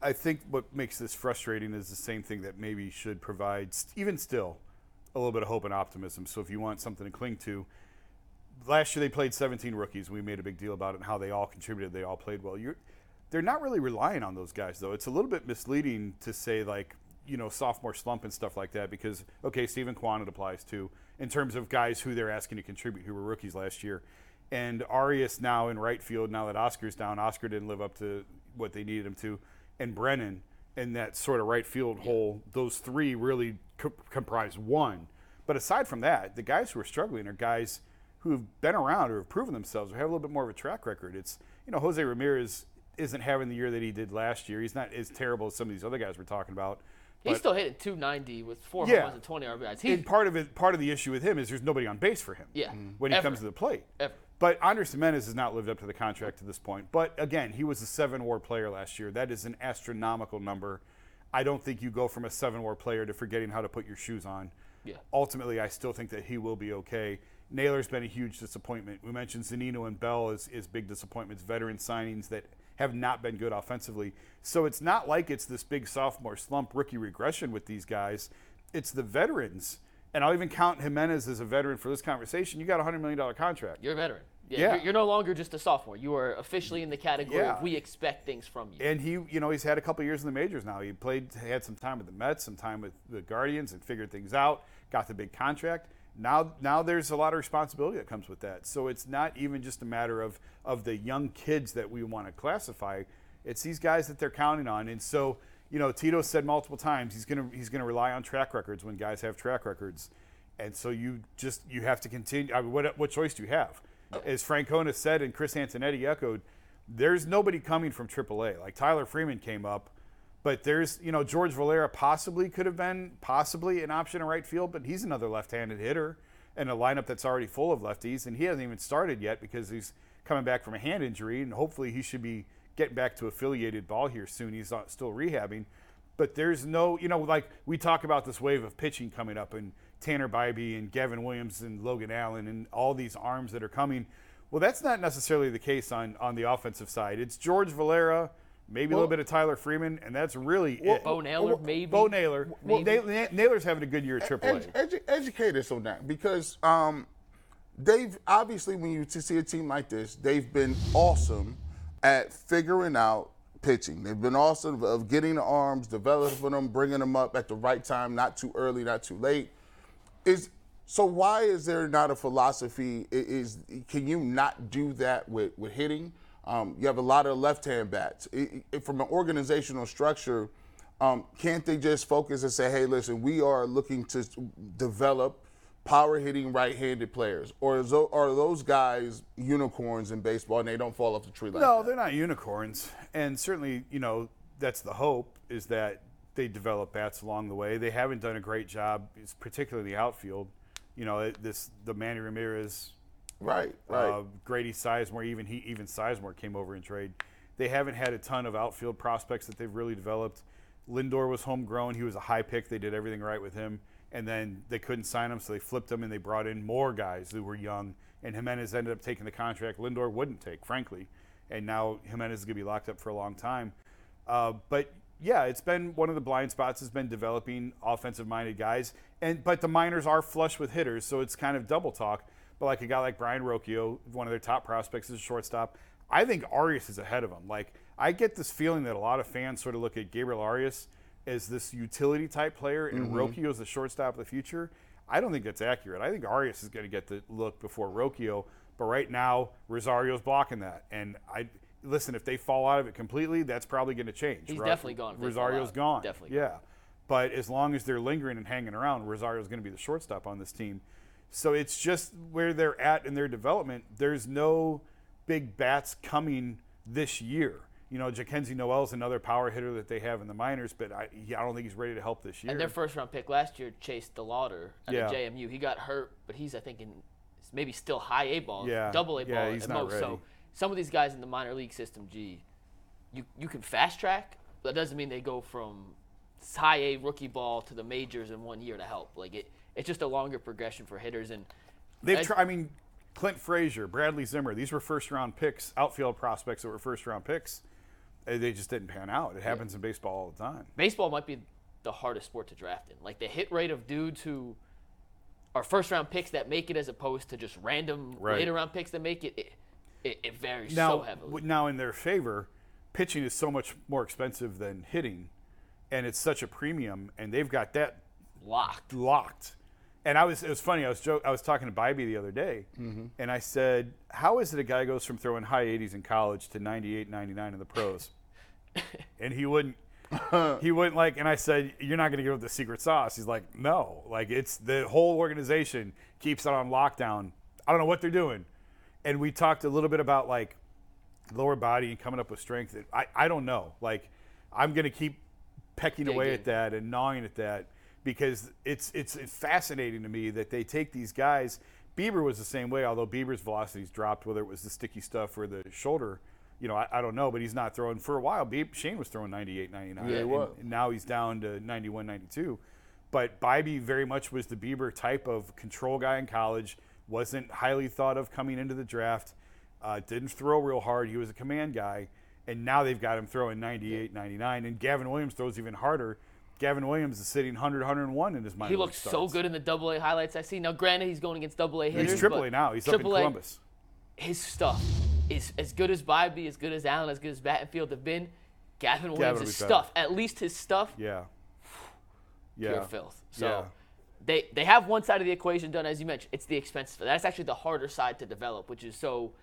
Speaker 4: I think what makes this frustrating is the same thing that maybe should provide, even still, a little bit of hope and optimism. So if you want something to cling to, last year they played 17 rookies. We made a big deal about it and how they all contributed. They all played well. You're, they're not really relying on those guys though. It's a little bit misleading to say like you know sophomore slump and stuff like that because okay, Steven Kwan it applies to in terms of guys who they're asking to contribute who were rookies last year. And Arias now in right field now that Oscar's down, Oscar didn't live up to what they needed him to, and Brennan in that sort of right field hole. Those three really co- comprise one. But aside from that, the guys who are struggling are guys who have been around or have proven themselves or have a little bit more of a track record. It's you know Jose Ramirez isn't having the year that he did last year. He's not as terrible as some of these other guys we're talking about.
Speaker 1: He's still hitting 290 with four
Speaker 4: Yeah.
Speaker 1: home runs and 20 RBIs. He,
Speaker 4: and part of it, part of the issue with him is there's nobody on base for him.
Speaker 1: Yeah. Mm-hmm.
Speaker 4: When he
Speaker 1: Ever.
Speaker 4: comes to the plate.
Speaker 1: Ever.
Speaker 4: But Andres Gimenez has not lived up to the contract to this point. But again, he was a seven WAR player last year. That is an astronomical number. I don't think you go from a seven WAR player to forgetting how to put your shoes on.
Speaker 1: Yeah.
Speaker 4: Ultimately, I still think that he will be okay. Naylor's been a huge disappointment. We mentioned Zunino and Bell as, as big disappointments, veteran signings that have not been good offensively. So it's not like it's this big sophomore slump rookie regression with these guys. It's the veterans. And I'll even count Gimenez as a veteran for this conversation. You got a $100 million contract.
Speaker 1: you're a veteran. Yeah,
Speaker 4: Yeah.
Speaker 1: You're, you're no longer just a sophomore. You are officially in the category
Speaker 4: Yeah.
Speaker 1: of we expect things from you.
Speaker 4: And he, you know, he's had a couple years in the majors now. He played, had some time with the Mets, some time with the Guardians, and figured things out. Got the big contract. Now, now there's a lot of responsibility that comes with that. So it's not even just a matter of of the young kids that we want to classify. It's these guys that they're counting on. And so, you know, Tito said multiple times he's gonna he's gonna rely on track records when guys have track records. And so you just you have to continue. I mean, what what choice do you have? As Francona said and Chris Antonetti echoed, there's nobody coming from AAA. Like Tyler Freeman came up, but there's you know George Valera possibly could have been possibly an option in right field, but he's another left-handed hitter in a lineup that's already full of lefties, and he hasn't even started yet because he's coming back from a hand injury, and hopefully he should be getting back to affiliated ball here soon. He's still rehabbing. But there's no, you know, like we talk about this wave of pitching coming up and Tanner Bibee and Gavin Williams and Logan Allen and all these arms that are coming. Well, that's not necessarily the case on, on the offensive side. It's George Valera, maybe a little bit of Tyler Freeman, and that's really it.
Speaker 1: Bo Naylor, maybe.
Speaker 4: Bo Naylor. Well,
Speaker 1: Maybe.
Speaker 4: Naylor's having a good year at AAA.
Speaker 3: Edu- edu- educate us on that because um, they've obviously when you to see a team like this, they've been awesome at figuring out pitching. They've been awesome of getting the arms, developing them, bringing them up at the right time, not too early, not too late. Is so why is there not a philosophy? Is can you not do that with with hitting? Um, you have a lot of left-hand bats. I- I- from an organizational structure, um, can't they just focus and say, "Hey, listen, we are looking to develop power hitting right-handed players," or are those guys unicorns in baseball and they don't fall off the tree like
Speaker 4: No,
Speaker 3: that?
Speaker 4: they're not unicorns, and certainly, you know, that's the hope is that they develop bats along the way. They haven't done a great job, particularly the outfield. You know, this the Manny Ramirez,
Speaker 3: Right, right.
Speaker 4: uh, Grady Sizemore, even he even Sizemore came over in trade. They haven't had a ton of outfield prospects that they've really developed. Lindor was homegrown; he was a high pick. They did everything right with him, and then they couldn't sign him, so they flipped him and they brought in more guys who were young. And Gimenez ended up taking the contract Lindor wouldn't take, frankly. And now Gimenez is going to be locked up for a long time. Uh, but yeah, it's been one of the blind spots has been developing offensive-minded guys, and but the minors are flush with hitters, so it's kind of double talk. But like a guy like Brayan Rocchio, one of their top prospects is a shortstop. I think Arias is ahead of him. Like I get this feeling that a lot of fans sort of look at Gabriel Arias as this utility type player, and mm-hmm. Rocchio is the shortstop of the future. I don't think that's accurate. I think Arias is going to get the look before Rocchio. But right now, Rosario's blocking that, and I listen. If they fall out of it completely, that's probably going to change.
Speaker 1: He's
Speaker 4: Ro-
Speaker 1: definitely gone if they fall
Speaker 4: Rosario's
Speaker 1: out.
Speaker 4: gone.
Speaker 1: Definitely
Speaker 4: Yeah. But as long as they're lingering and hanging around, Rosario's going to be the shortstop on this team. So it's just where they're at in their development. There's no big bats coming this year. You know, Jhonkensy Noel's another power hitter that they have in the minors, but I, he, I don't think he's ready to help this year.
Speaker 1: And their first round pick last year, Chase DeLauter at
Speaker 4: Yeah.
Speaker 1: the JMU. He got hurt, but he's I think in maybe still high A ball,
Speaker 4: Yeah.
Speaker 1: double A
Speaker 4: Yeah,
Speaker 1: ball
Speaker 4: he's
Speaker 1: at most.
Speaker 4: ready.
Speaker 1: So some of these guys in the minor league system, gee, you you can fast track, but that doesn't mean they go from high A rookie ball to the majors in one year to help. Like it, it's just a longer progression for hitters and.
Speaker 4: They've
Speaker 1: I-
Speaker 4: tried. I mean, Clint Frazier, Bradley Zimmer. These were first round picks, outfield prospects that were first round picks. Uh, They just didn't pan out. It happens in baseball all the time.
Speaker 1: baseball might be the hardest sport to draft in. Like the hit rate of dudes who are first round picks that make it as opposed to just random
Speaker 4: Right.
Speaker 1: later round picks that make it, it, it, it varies
Speaker 4: Now,
Speaker 1: so heavily.
Speaker 4: now in their favor, pitching is so much more expensive than hitting, and it's such a premium, and they've got that
Speaker 1: Locked.
Speaker 4: locked. And I was it was funny. I was joke, I was talking to Bibee the other day, mm-hmm. and I said, "How is it a guy goes from throwing high 80s in college to 98, 99 in the pros?" (laughs) and he wouldn't. he wouldn't like. And I said, "You're not going to give up the secret sauce." He's like, "No, like it's the whole organization keeps it on lockdown. I don't know what they're doing." And we talked a little bit about like lower body and coming up with strength. I, I don't know. Like, I'm going to keep pecking away at that and gnawing at that because it's, it's fascinating to me that they take these guys. Bieber was the same way, although Bieber's velocities dropped, whether it was the sticky stuff or the shoulder. You know, I, I don't know, but he's not throwing for a while. Be- Shane was throwing 98, 99.
Speaker 3: Yeah, he
Speaker 4: and-
Speaker 3: was.
Speaker 4: and now he's down to 91, 92. But Bibee very much was the Bieber type of control guy in college. Wasn't highly thought of coming into the draft. Uh, didn't throw real hard. He was a command guy. And now they've got him throwing 98, 99. And Gavin Williams throws even harder. Gavin Williams is sitting 100, 101 in his minor
Speaker 1: He looks so good in the double A highlights I see. Now, granted, he's going against double A hitters.
Speaker 4: He's Triple A now. He's up in
Speaker 1: A,
Speaker 4: Columbus.
Speaker 1: His stuff is as good as Bibee, as good as Allen, as good as Battenfield have been. Gavin Williams'
Speaker 4: will be better.
Speaker 1: stuff, at least his stuff,
Speaker 4: Yeah.
Speaker 1: pure filth. So
Speaker 4: Yeah.
Speaker 1: they they have one side of the equation done, as you mentioned. It's the expensive. That's actually the harder side to develop, which is so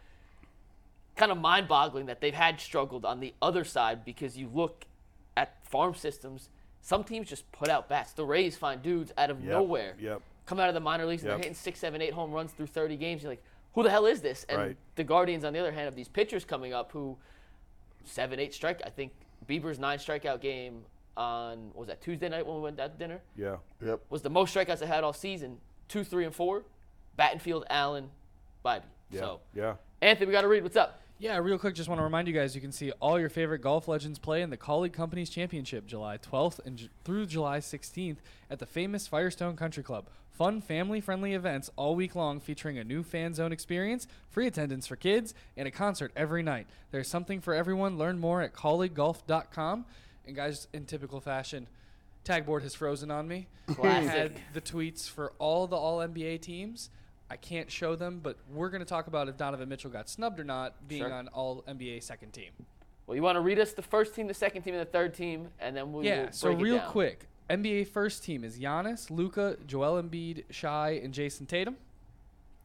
Speaker 1: kind of mind-boggling that they've had struggled on the other side because you look at farm systems. Some teams just put out bats. The Rays find dudes out of
Speaker 4: Yep.
Speaker 1: nowhere.
Speaker 4: Yep.
Speaker 1: Come out of the minor leagues and
Speaker 4: Yep.
Speaker 1: they're hitting six, seven, eight home runs through 30 games. You're like, who the hell is this? And
Speaker 4: Right.
Speaker 1: the Guardians, on the other hand, have these pitchers coming up who seven, eight strike. I think Bieber's nine strikeout game on what was that Tuesday night when we went out to dinner
Speaker 4: Yeah.
Speaker 3: Yep.
Speaker 1: was the most strikeouts I had all season. Two, three, and four. Battenfield, Allen, Bibee.
Speaker 4: Yeah.
Speaker 1: So
Speaker 4: Yeah.
Speaker 1: Anthony, we got to read. What's up?
Speaker 5: Yeah, real quick, just want to remind you guys you can see all your favorite golf legends play in the Kaulig Companies Championship July 12th and Ju- through July 16th at the famous Firestone Country Club. Fun, family friendly events all week long featuring a new fan zone experience, free attendance for kids, and a concert every night. There's something for everyone. Learn more at kauliggolf.com. And, guys, in typical fashion, Tagboard has frozen on me. I
Speaker 1: Classic.
Speaker 5: had the tweets for all the All NBA teams. I can't show them, but we're going to talk about if Donovan Mitchell got snubbed or not, being
Speaker 1: Sure.
Speaker 5: on All NBA second team.
Speaker 1: Well, you want to read us the first team, the second team, and the third team, and then we'll
Speaker 5: yeah. So real quick, NBA first team is Giannis, Luka, Joel Embiid, Shy, and Jayson Tatum.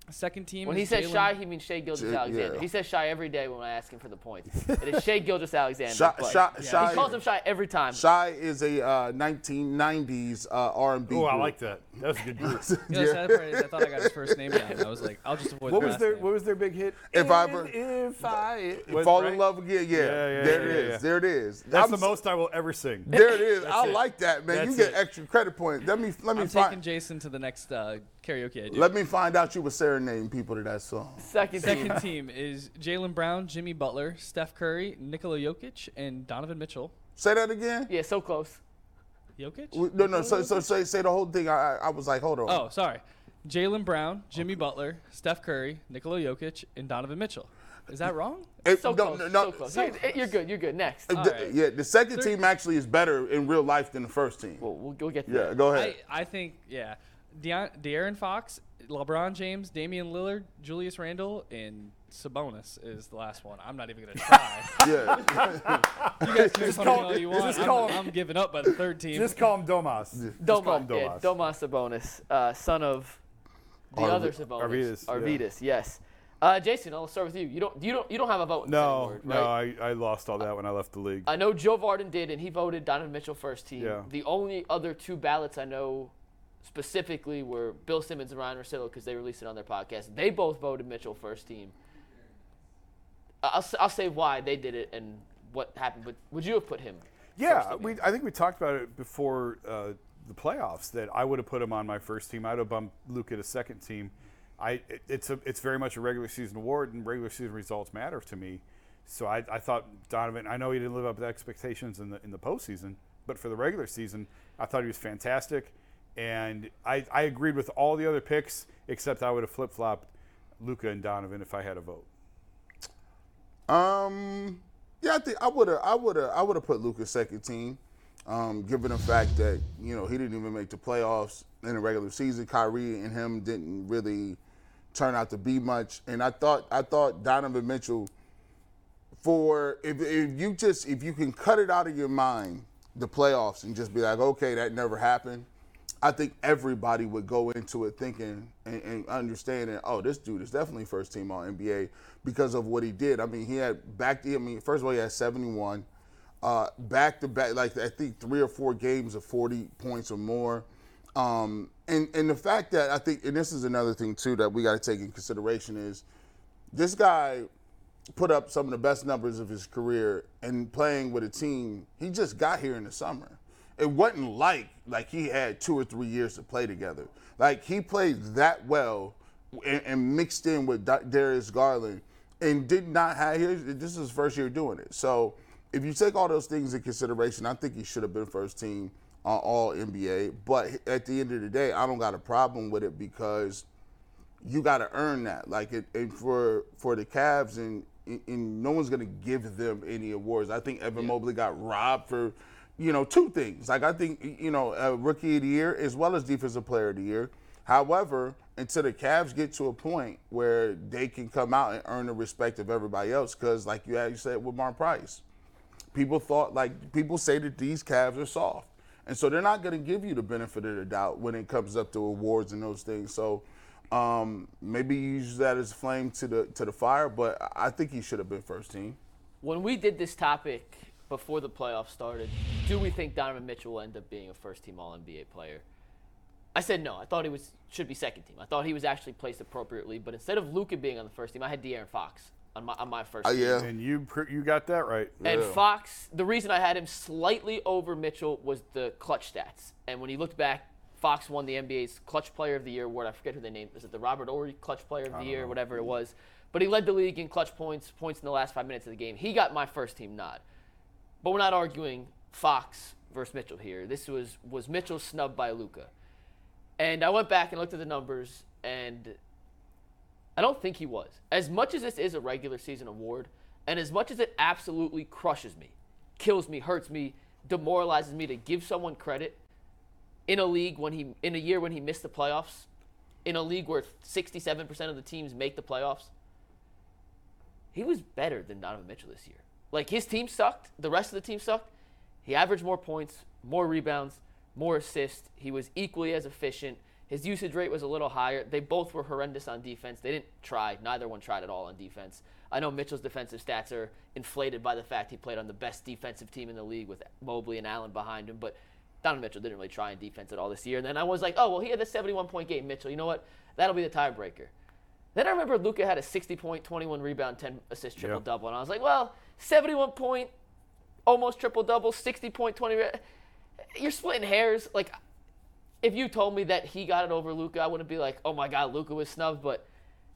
Speaker 5: Second team.
Speaker 1: When he says
Speaker 5: Jalen-
Speaker 1: shy, he means
Speaker 3: Shai
Speaker 1: Gilgeous-Alexander.
Speaker 3: yeah.
Speaker 1: He says shy every day when I ask him for the points. (laughs) it is Shai Gilgeous-Alexander.
Speaker 3: Shy, Shy,
Speaker 5: Yeah.
Speaker 3: Shy,
Speaker 1: he calls him shy every time.
Speaker 3: Shy is a uh, 1990s uh, R&B.
Speaker 4: Oh, I like that. That was a good group. (laughs)
Speaker 5: You know, sad part I thought I got his first name down. I was like, I'll just avoid that.
Speaker 4: what
Speaker 5: the
Speaker 4: was their
Speaker 5: name.
Speaker 4: What was their big hit?
Speaker 3: If I ever-
Speaker 4: if I was-
Speaker 3: Fall
Speaker 4: right?
Speaker 3: in love again, yeah.
Speaker 4: Yeah, yeah,
Speaker 3: there
Speaker 4: yeah,
Speaker 3: it
Speaker 4: yeah,
Speaker 3: is.
Speaker 4: yeah.
Speaker 3: There it is.
Speaker 4: That's
Speaker 3: I'm
Speaker 4: the most I will ever sing.
Speaker 3: There it is. I
Speaker 4: it.
Speaker 3: like that, man.
Speaker 4: That's
Speaker 3: you get
Speaker 4: it.
Speaker 3: extra credit points. Let me let me
Speaker 5: I'm
Speaker 3: find
Speaker 5: taking Jason to the next uh, karaoke I do.
Speaker 3: let me find out you were serenading people to that song.
Speaker 1: Second team.
Speaker 5: Second team is Jaylen Brown, Jimmy Butler, Steph Curry, Nikola Jokic, and Donovan Mitchell.
Speaker 3: Say that again.
Speaker 1: Yeah, so close.
Speaker 5: Jokic?
Speaker 3: We- No, no. So, so say say the whole thing. I, I I was like, hold on.
Speaker 5: Oh, sorry. Jaylen Brown, Jimmy Butler, Steph Curry, Nikola Jokic, and Donovan Mitchell. Is that wrong?
Speaker 3: It-
Speaker 1: So
Speaker 3: no,
Speaker 1: close.
Speaker 3: no, no,
Speaker 1: so close.
Speaker 3: so-
Speaker 1: You're, you're good. You're good. Next.
Speaker 3: the-
Speaker 5: Alright.
Speaker 3: Yeah, the second
Speaker 5: Third-
Speaker 3: team actually is better in real life than the first team.
Speaker 1: We'll, we'll, we'll get to
Speaker 3: Yeah,
Speaker 1: that.
Speaker 3: go ahead.
Speaker 5: I, I think, yeah. Deon, De'Aaron Fox, LeBron James, Damian Lillard, Julius Randle, and Sabonis is the last one. I'm not even going to try. (laughs)
Speaker 3: yeah, (laughs)
Speaker 5: you guys can make fun of me
Speaker 4: call-
Speaker 5: all you want.
Speaker 4: just
Speaker 5: I'm,
Speaker 4: call-
Speaker 5: I'm giving up by the third team.
Speaker 4: Just call him Domas. Just call
Speaker 1: Domas,
Speaker 4: him
Speaker 1: yeah,
Speaker 4: Domas.
Speaker 1: Domas Sabonis, uh, son of the
Speaker 3: Arvi-
Speaker 1: other Sabonis,
Speaker 4: Arvydas. yeah.
Speaker 1: Yes. Uh, Jason, I'll start with you. You don't, you don't, you don't have a vote. In
Speaker 4: No,
Speaker 1: second
Speaker 4: no,
Speaker 1: word, right?
Speaker 4: I, I lost all that when I left the league.
Speaker 1: I know Joe Vardon did, and he voted Donovan Mitchell first team.
Speaker 4: Yeah.
Speaker 1: The only other two ballots I know specifically were Bill Simmons and Ryan Russillo because they released it on their podcast. They both voted Mitchell first team. I'll, I'll say why they did it and what happened, but would you have put him?
Speaker 4: Yeah, we, I think we talked about it before uh, the playoffs that I would have put him on my first team. I would have bumped Luke at a second team. I it- it's a it's very much a regular season award, and regular season results matter to me. So I, I thought Donovan. I know he didn't live up to expectations in the in the postseason, but for the regular season, I thought he was fantastic. And I, I agreed with all the other picks except I would have flip flopped Luka and Donovan if I had a vote.
Speaker 3: Um, yeah, I think I would have, I would have, I would have put Luka second team, um, given the fact that you know he didn't even make the playoffs in the regular season. Kyrie and him didn't really turn out to be much, and I thought, I thought Donovan Mitchell, for if if you just if you can cut it out of your mind the playoffs and just be like, okay, that never happened. I think everybody would go into it thinking and, and understanding, oh, this dude is definitely first team All NBA because of what he did. I mean, he had back. I mean, first of all, he had 71, uh, back to back, like I think three or four games of 40 points or more. Um, and and the fact that I think, and this is another thing too that we got to take in consideration is this guy put up some of the best numbers of his career and playing with a team. He just got here in the summer. It wasn't like like he had two or three years to play together. Like he played that well and, and mixed in with Da- Darius Garland and did not have his, this is his first year doing it. So if you take all those things in consideration, I think he should have been first team on all NBA. But at the end of the day, I don't got a problem with it because you got to earn that. Like it, and for for the Cavs, and, and no one's gonna give them any awards. I think Evan Mobley got robbed for, you know, two things. Like I think you know, uh, rookie of the year as well as defensive player of the year. However, until the Cavs get to a point where they can come out and earn the respect of everybody else, because like you said with Mark Price, people thought like people say that these Cavs are soft, and so they're not going to give you the benefit of the doubt when it comes up to awards and those things. So um, maybe use that as a flame to the to the fire, but I think he should have been first team.
Speaker 1: When we did this topic before the playoffs started, do we think Donovan Mitchell will end up being a first team All NBA player? I said no. I thought he was should be second team. I thought he was actually placed appropriately, but instead of Luka being on the first team, I had De'Aaron Fox on my on my first
Speaker 3: Uh,
Speaker 1: team.
Speaker 3: yeah.
Speaker 4: And you you got that right.
Speaker 1: And
Speaker 3: Yeah.
Speaker 1: Fox, the reason I had him slightly over Mitchell was the clutch stats. And when he looked back, Fox won the NBA's Clutch Player of the Year award. I forget who they named. Was it the Robert Horry Clutch Player of the Year, whatever it was? But he led the league in clutch points, points in the last five minutes of the game. He got my first team nod. But we're not arguing Fox versus Mitchell here. This was was Mitchell snubbed by Luka. And I went back and looked at the numbers, and I don't think he was. As much as this is a regular season award, and as much as it absolutely crushes me, kills me, hurts me, demoralizes me to give someone credit in a league when he in a year when he missed the playoffs, in a league where 67% of the teams make the playoffs, he was better than Donovan Mitchell this year. Like his team sucked, the rest of the team sucked. He averaged more points, more rebounds, more assists. He was equally as efficient. His usage rate was a little higher. They both were horrendous on defense. They didn't try. Neither one tried at all on defense. I know Mitchell's defensive stats are inflated by the fact he played on the best defensive team in the league with Mobley and Allen behind him, but Donovan Mitchell didn't really try in defense at all this year. And then I was like, oh, well, he had the 71 point game. Mitchell, you know what? That'll be the tiebreaker. Then I remember Luka had a 60 point, 21 rebound, 10 assist triple double. And I was like, well, 71 point, almost triple double, 60 point, 20. You're splitting hairs. Like, if you told me that he got it over Luka, I wouldn't be like, oh my God, Luka was snubbed. But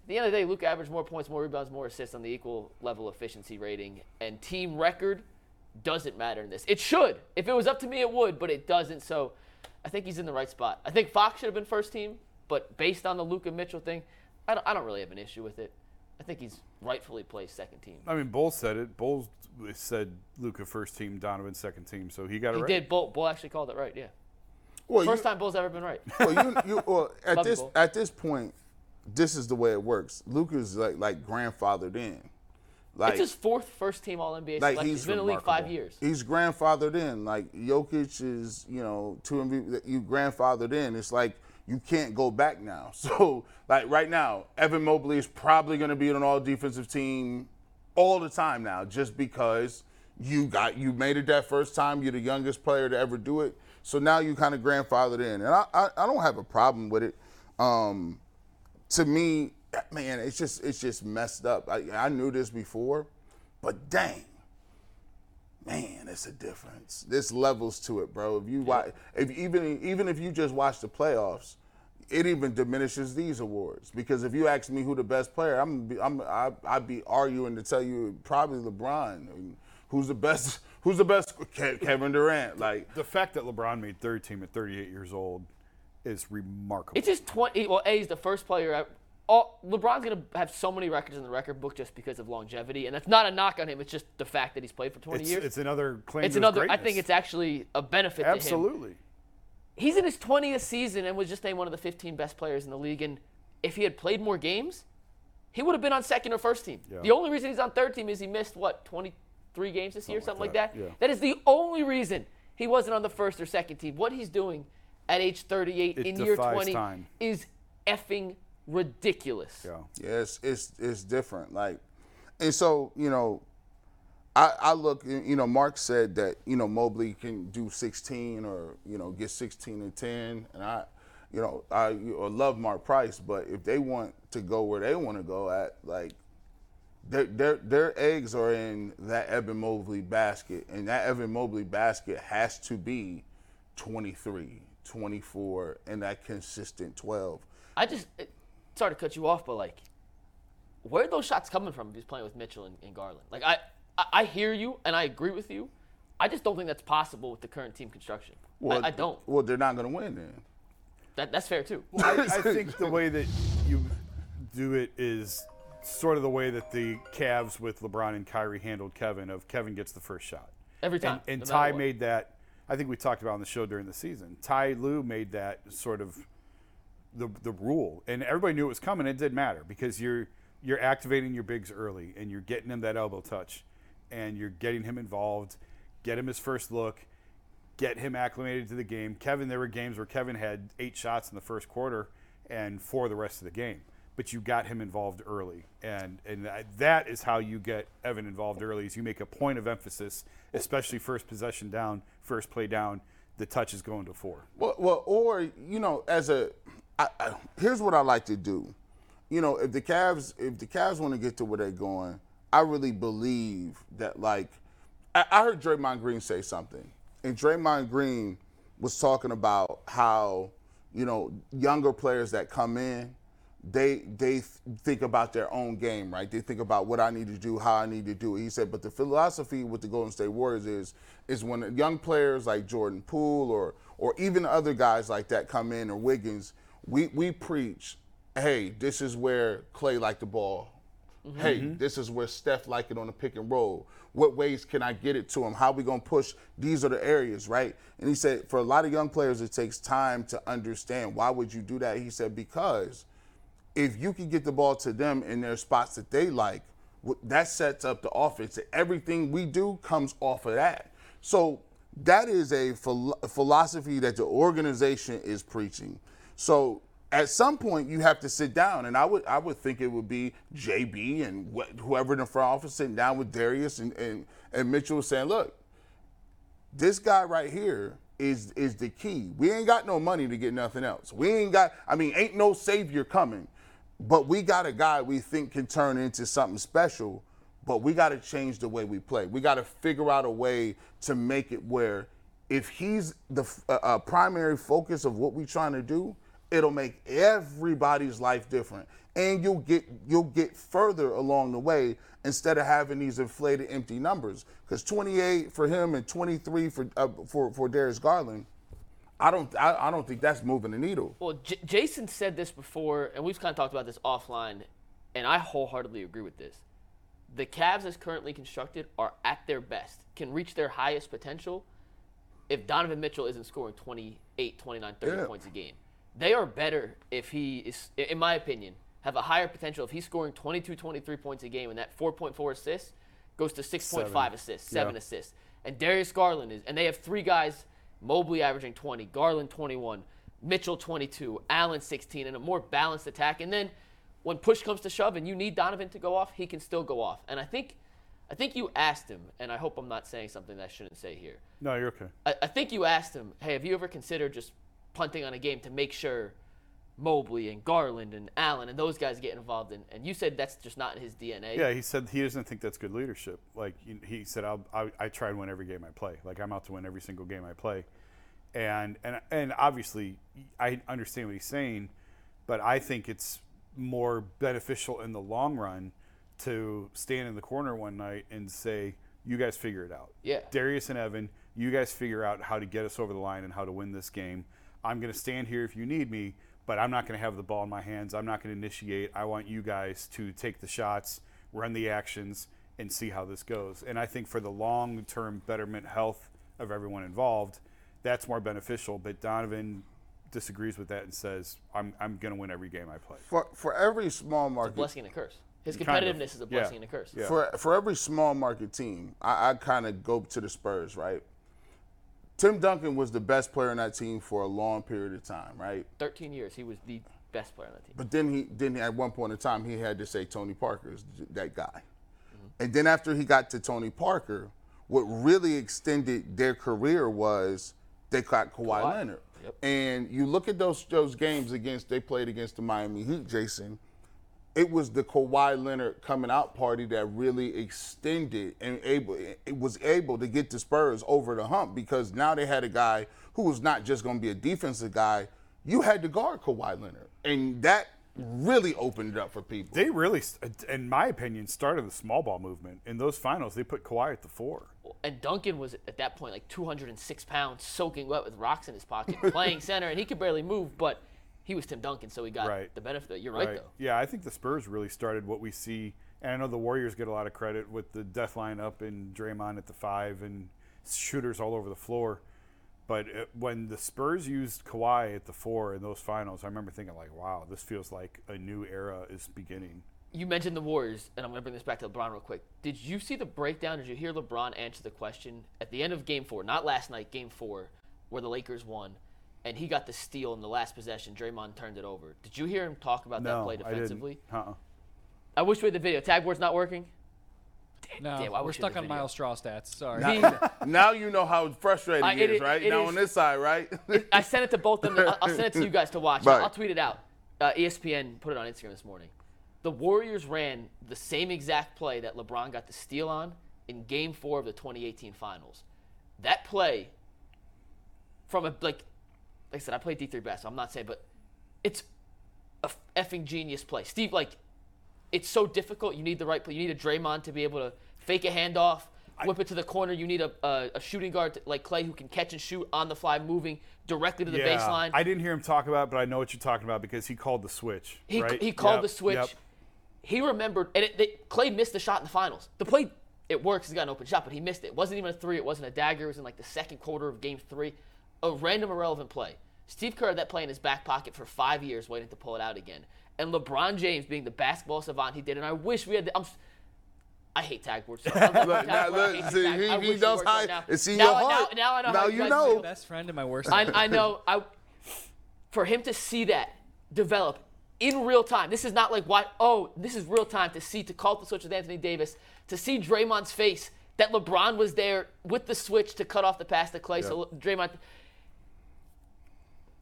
Speaker 1: at the end of the day, Luka averaged more points, more rebounds, more assists on the equal level efficiency rating. And team record doesn't matter in this. It should. If it was up to me, it would, but it doesn't. So I think he's in the right spot. I think Fox should have been first team, but based on the Luka Mitchell thing, I don't, I don't really have an issue with it. I think he's rightfully placed second team.
Speaker 4: I mean, Bulls said it. Bulls said Luka first team, Donovan second team, so he got it
Speaker 1: He
Speaker 4: right.
Speaker 1: did. Bull, Bull actually called it right. Yeah.
Speaker 3: Well,
Speaker 1: First
Speaker 3: you,
Speaker 1: time Bull's ever been right.
Speaker 3: well, you, you, (laughs) well at
Speaker 1: Love
Speaker 3: this
Speaker 1: Bull.
Speaker 3: at this point, this is the way it works. Luka's like like grandfathered in. Like
Speaker 1: it's his fourth first team All NBA
Speaker 3: like
Speaker 1: selection.
Speaker 3: he's
Speaker 1: He's been in the league five years.
Speaker 3: He's grandfathered in. Like Jokic is, you know, two MVP that you grandfathered in. It's like you can't go back now. (laughs) So like right now, Evan Mobley is probably going to be on an all defensive team all the time now, just because you got you made it that first time. You're the youngest player to ever do it. So now you kind of grandfathered in, and I, I I don't have a problem with it. Um, to me, man, it's just it's just messed up. I, I knew this before, but dang, man, it's a difference. There's levels to it, bro. If you watch, if even even if you just watch the playoffs, it even diminishes these awards because if you ask me who the best player, I'm be, I'm I, I'd be arguing to tell you probably LeBron. Who's the best? (laughs) Who's the best? Ke- Kevin Durant. Like
Speaker 4: The fact that LeBron made third team at 38 years old is remarkable.
Speaker 1: It's just 20. Well, A, is the first player. All, LeBron's going to have so many records in the record book just because of longevity. And that's not a knock on him. It's just the fact that he's played for 20
Speaker 4: it's,
Speaker 1: years.
Speaker 4: it's another claim.
Speaker 1: It's another. I think it's actually a benefit to him.
Speaker 4: absolutely.
Speaker 1: He's in his 20th season and was just named one of the 15 best players in the league. And if he had played more games, he would have been on second or first team.
Speaker 4: Yeah.
Speaker 1: The only reason he's on third team is he missed what 23 games this year, something like that.
Speaker 4: yeah.
Speaker 1: That is the only reason he wasn't on the first or second team. What he's doing at age 38
Speaker 4: It
Speaker 1: in year 20
Speaker 4: time.
Speaker 1: is effing ridiculous.
Speaker 4: Yeah.
Speaker 3: Yeah, it's it's it's different. Like, and so you know, I I look. You know, Mark said that you know Mobley can do 16 or you know get 16 and 10, and I, you know, I love Mark Price, but if they want to go where they want to go at, like. Their, their, their eggs are in that Evan Mobley basket, and that Evan Mobley basket has to be 23, 24, and that consistent 12.
Speaker 1: I just sorry to cut you off, but like, where are those shots coming from? If he's playing with Mitchell and, and Garland, like I, I I hear you and I agree with you. I just don't think that's possible with the current team construction. I, I don't.
Speaker 3: Well, they're not going to win then.
Speaker 1: That, that's fair too.
Speaker 4: I, I think the way that you do it is sort of the way that the Cavs with LeBron and Kyrie handled Kevin. Of Kevin gets the first shot,
Speaker 1: Every time.
Speaker 4: and, and
Speaker 1: no
Speaker 4: Ty
Speaker 1: what.
Speaker 4: made that. I think we talked about on the show during the season. Ty Lue made that sort of the the rule, and everybody knew it was coming. It didn't matter because you're you're activating your bigs early, and you're getting him that elbow touch, and you're getting him involved, get him his first look, get him acclimated to the game. Kevin, there were games where Kevin had eight shots in the first quarter and four the rest of the game, but you got him involved early, and and that is how you get Evan involved early. Is you make a point of emphasis, especially first possession down, first play down. The touch is going to four.
Speaker 3: Well, well, or you know, as a, I, I, here's what I like to do. You know, if the Cavs, if the Cavs want to get to where they're going, I really believe that. Like, I, I heard Draymond Green say something, and Draymond Green was talking about how, you know, younger players that come in, they they think about their own game, right? They think about what I need to do, how I need to do it. He said, but the philosophy with the Golden State Warriors is is when young players like Jordan Poole or or even other guys like that come in or Wiggins, we we preach, hey, this is where Clay like the ball. Mm-hmm. Hey, mm-hmm. this is where Steph like it on the pick and roll. What ways can I get it to him? How we gonna push? These are the areas, right? And he said, for a lot of young players, it takes time to understand. Why would you do that? He said, because if you can get the ball to them in their spots that they like, that sets up the offense. Everything we do comes off of that. So that is a phil- philosophy that the organization is preaching. So at some point you have to sit down, and I would I would think it would be JB and wh- whoever in the front office sitting down with Darius and and, and Mitchell saying, look, this guy right here is is the key. We ain't got no money to get nothing else. We ain't got. I mean, ain't no savior coming, but we got a guy we think can turn into something special. But we got to change the way we play. We got to figure out a way to make it where, if he's the uh, primary focus of what we're trying to do, it'll make everybody's life different, and you'll get you'll get further along the way instead of having these inflated, empty numbers. Because 28 for him and 23 for uh, for for Darius Garland, I don't I, I don't think that's moving the needle.
Speaker 1: Well, J- Jason said this before, and we've kind of talked about this offline, and I wholeheartedly agree with this. The Cavs, as currently constructed, are at their best, can reach their highest potential if Donovan Mitchell isn't scoring 28, 29, 30
Speaker 3: Yeah.
Speaker 1: points a game. They are better if he is, in my opinion, have a higher potential if he's scoring 22, 23 points a game, and that 4.4 assists goes to 6.5
Speaker 4: Seven.
Speaker 1: assists, seven
Speaker 4: Yeah.
Speaker 1: assists. And Darius Garland is, and they have three guys, Mobley averaging 20, Garland 21, Mitchell 22, Allen 16, and a more balanced attack. And then when push comes to shove and you need Donovan to go off, he can still go off. And I think, I think you asked him, and I hope I'm not saying something that I shouldn't say here.
Speaker 4: No, you're okay.
Speaker 1: I, I think you asked him, hey, have you ever considered just punting on a game to make sure Mobley and Garland and Allen and those guys get involved in. And you said that's just not in his DNA.
Speaker 4: Yeah, he said he doesn't think that's good leadership. Like he- he said, I'll, I, I try and win every game I play. Like I'm out to win every single game I play, and and and obviously I understand what he's saying, but I think it's more beneficial in the long run to stand in the corner one night and say, "You guys figure it out."
Speaker 1: Yeah.
Speaker 4: Darius and Evan, you guys figure out how to get us over the line and how to win this game. I'm going to stand here if you need me, but I'm not going to have the ball in my hands. I'm not going to initiate. I want you guys to take the shots, run the actions, and see how this goes. And I think for the long term betterment health of everyone involved, that's more beneficial. But Donovan disagrees with that and says, I'm, I'm going to win every game I play.
Speaker 3: For for every small market
Speaker 1: Blessing and a curse. His
Speaker 4: Kind of.
Speaker 1: competitiveness is a
Speaker 4: Yeah.
Speaker 1: blessing and a curse.
Speaker 4: Yeah.
Speaker 3: for for every small market team, I, I kind of go to the Spurs, right? Tim Duncan was the best player on that team for a long period of time, right?
Speaker 1: 13 years, he was the best player on that team.
Speaker 3: But then he then at one point in time he had to say Tony Parker is that guy. Mm-hmm. And then after he got to Tony Parker, what really extended their career was they got Kawhi,
Speaker 1: Kawhi.
Speaker 3: Leonard.
Speaker 1: Yep.
Speaker 3: And you look at those those games against they played against the Miami Heat, Jason. It was the Kawhi Leonard coming out party that really extended and able it was able to get the Spurs over the hump because now they had a guy who was not just going to be a defensive guy. You had to guard Kawhi Leonard, and that really opened it up for people.
Speaker 4: They really, in my opinion, started the small ball movement. In those finals, they put Kawhi at the four.
Speaker 1: And Duncan was at that point like 206 pounds, soaking wet with rocks in his pocket, playing (laughs) center, and he could barely move, but he was Tim Duncan, so he got
Speaker 4: Right.
Speaker 1: the benefit. You're right, though.
Speaker 4: Yeah, I think the Spurs really started what we see, and I know the Warriors get a lot of credit with the death lineup and Draymond at the five and shooters all over the floor. But it, when the Spurs used Kawhi at the four in those finals, I remember thinking like, "Wow, this feels like a new era is beginning."
Speaker 1: You mentioned the Warriors, and I'm going to bring this back to LeBron real quick. Did you see the breakdown? Did you hear LeBron answer the question at the end of game four, not last night, game four, where the Lakers won, and he got the steal in the last possession? Draymond turned it over. Did you hear him talk about that
Speaker 4: No,
Speaker 1: play
Speaker 4: I
Speaker 1: defensively?
Speaker 4: didn't. Uh-uh.
Speaker 1: I, wish we had the video. Tag board's not working?
Speaker 5: No,
Speaker 1: Damn, I
Speaker 5: we're
Speaker 1: wish we had
Speaker 5: stuck on
Speaker 1: video.
Speaker 5: Myles Straw stats. Sorry.
Speaker 1: He- (laughs) (laughs)
Speaker 3: now you know how frustrating
Speaker 1: I-
Speaker 3: it
Speaker 1: it
Speaker 3: is,
Speaker 1: is-
Speaker 3: right?
Speaker 1: it
Speaker 3: now
Speaker 1: is-
Speaker 3: on this side, right? (laughs)
Speaker 1: I sent it to both of them. I'll, I'll send it to you guys to watch.
Speaker 3: Right.
Speaker 1: I'll tweet it out. Uh, ESPN put it on Instagram this morning. The Warriors ran the same exact play that LeBron got the steal on in Game Four of the 2018 Finals. That play, from a like, like I said, I played D3 basketball. I'm not saying, but it's a effing genius play. Steve, like, it's so difficult. You need the right play. You need a Draymond to be able to fake a handoff, whip it to the corner. You need a, a, a shooting guard to, like Clay who can catch and shoot on the fly, moving directly to the
Speaker 4: yeah,
Speaker 1: baseline.
Speaker 4: I didn't hear him talk about, it, but I know what you're talking about because he called the switch.
Speaker 1: He,
Speaker 4: right?
Speaker 1: he called
Speaker 4: Yep,
Speaker 1: the switch.
Speaker 4: yep.
Speaker 1: He remembered, and it, it, Clay missed the shot in the finals. The play, it works. He got an open shot, but he missed it. It wasn't even a three. It wasn't a dagger. It was in like the second quarter of game three. A random irrelevant play. Steve Kerr had that play in his back pocket for five years, waiting to pull it out again. And LeBron James, being the basketball savant he did, and I wish we had. The, I'm, s- I hate tag boards. So I'm- (laughs)
Speaker 3: now,
Speaker 1: board,
Speaker 3: look,
Speaker 1: hate
Speaker 3: see,
Speaker 1: tag-
Speaker 3: he- he
Speaker 1: wish it
Speaker 3: knows how-
Speaker 1: right now.
Speaker 3: it's in
Speaker 1: now,
Speaker 3: your
Speaker 1: now-
Speaker 3: heart.
Speaker 1: Now, I know
Speaker 3: Now
Speaker 1: how
Speaker 3: you know.
Speaker 1: feel.
Speaker 5: Best friend and my worst.
Speaker 1: I. I know. I for him to see that develop in real time. This is not like what. Oh, this is real time to see to call the switch with Anthony Davis to see Draymond's face that LeBron was there with the switch to cut off the pass to Clay. So Draymond.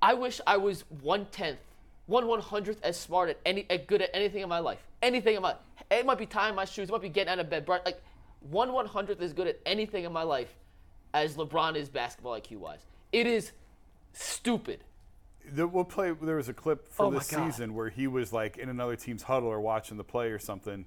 Speaker 1: I wish I was one tenth, one one hundredth as smart at any, as good at anything in my life. Anything in my. It might be tying my shoes. It might be getting out of bed. But like, one one hundredth as good at anything in my life as LeBron is basketball IQ wise. It is stupid.
Speaker 4: The, we'll play. There was a clip from
Speaker 1: Oh
Speaker 4: this season where he was like in another team's huddle or watching the play or something,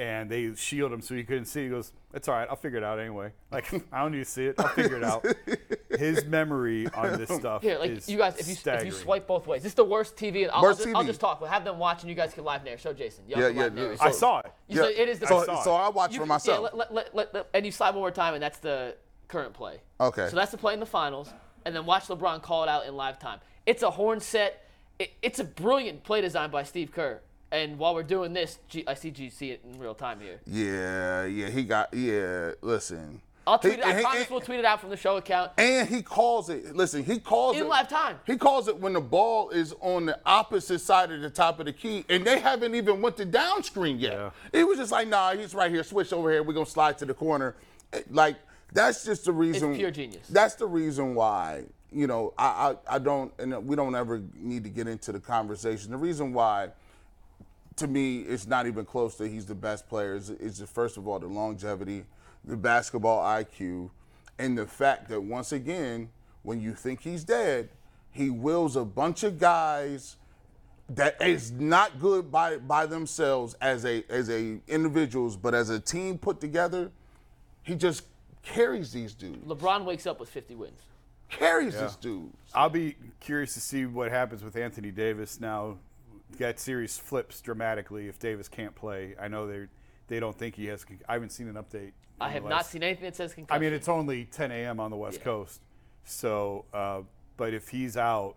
Speaker 4: and they shield him so he couldn't see. He goes, "It's all right. I'll figure it out anyway. Like (laughs) I don't need to see it. I'll figure it out." (laughs) His memory on this stuff
Speaker 1: Here, like
Speaker 4: is
Speaker 1: you guys, if you if you swipe both ways, this is the worst TV. I'll,
Speaker 3: Worst
Speaker 1: I'll, just, I'll just talk. We'll have them watch, and you guys can live narrate. Show Jason. Y'all
Speaker 3: Yeah, yeah, yeah.
Speaker 1: narrate.
Speaker 4: I saw it.
Speaker 1: You said it is the
Speaker 3: so,
Speaker 4: saw
Speaker 3: so I watch
Speaker 1: You
Speaker 3: for
Speaker 1: can-
Speaker 3: myself.
Speaker 1: Yeah, let, let, let, let- and you slide one more time, and that's the current play.
Speaker 3: Okay.
Speaker 1: So that's the play in the finals, and then watch LeBron call it out in live time. It's a horn set. It, it's a brilliant play design by Steve Kerr. And while we're doing this, G, I see G see it in real time here.
Speaker 3: yeah, yeah, he got. Yeah, listen.
Speaker 1: I'll tweet
Speaker 3: He-
Speaker 1: it. I
Speaker 3: he-
Speaker 1: promise
Speaker 3: he-
Speaker 1: we'll tweet it out from the show account.
Speaker 3: And he calls it. Listen, he calls
Speaker 1: In
Speaker 3: it in
Speaker 1: live time.
Speaker 3: He calls it when the ball is on the opposite side of the top of the key, and they haven't even went to down screen yet.
Speaker 4: Yeah.
Speaker 3: It was just like, nah, he's right here. Switch over here. We're gonna slide to the corner. Eh, Like that's just the reason.
Speaker 1: pure genius.
Speaker 3: That's the reason why you know, I, I, I don't, and we don't ever need to get into the conversation. The reason why, to me, it's not even close that he's the best player is, is the, first of all the longevity, the basketball IQ, and the fact that once again, when you think he's dead, he wills a bunch of guys that is not good by by themselves as a as a individuals, but as a team put together, he just carries these dudes.
Speaker 1: LeBron wakes up with 50 wins.
Speaker 3: Carries these dudes.
Speaker 4: I'll be curious to see what happens with Anthony Davis now. That series flips dramatically if Davis can't play. I know they they don't think he has. I haven't seen an update.
Speaker 1: I
Speaker 4: in the
Speaker 1: have not seen anything that says concussion.
Speaker 4: I mean, it's only 10 a.m. on the West
Speaker 1: Yeah.
Speaker 4: Coast, so. Uh, but if he's out,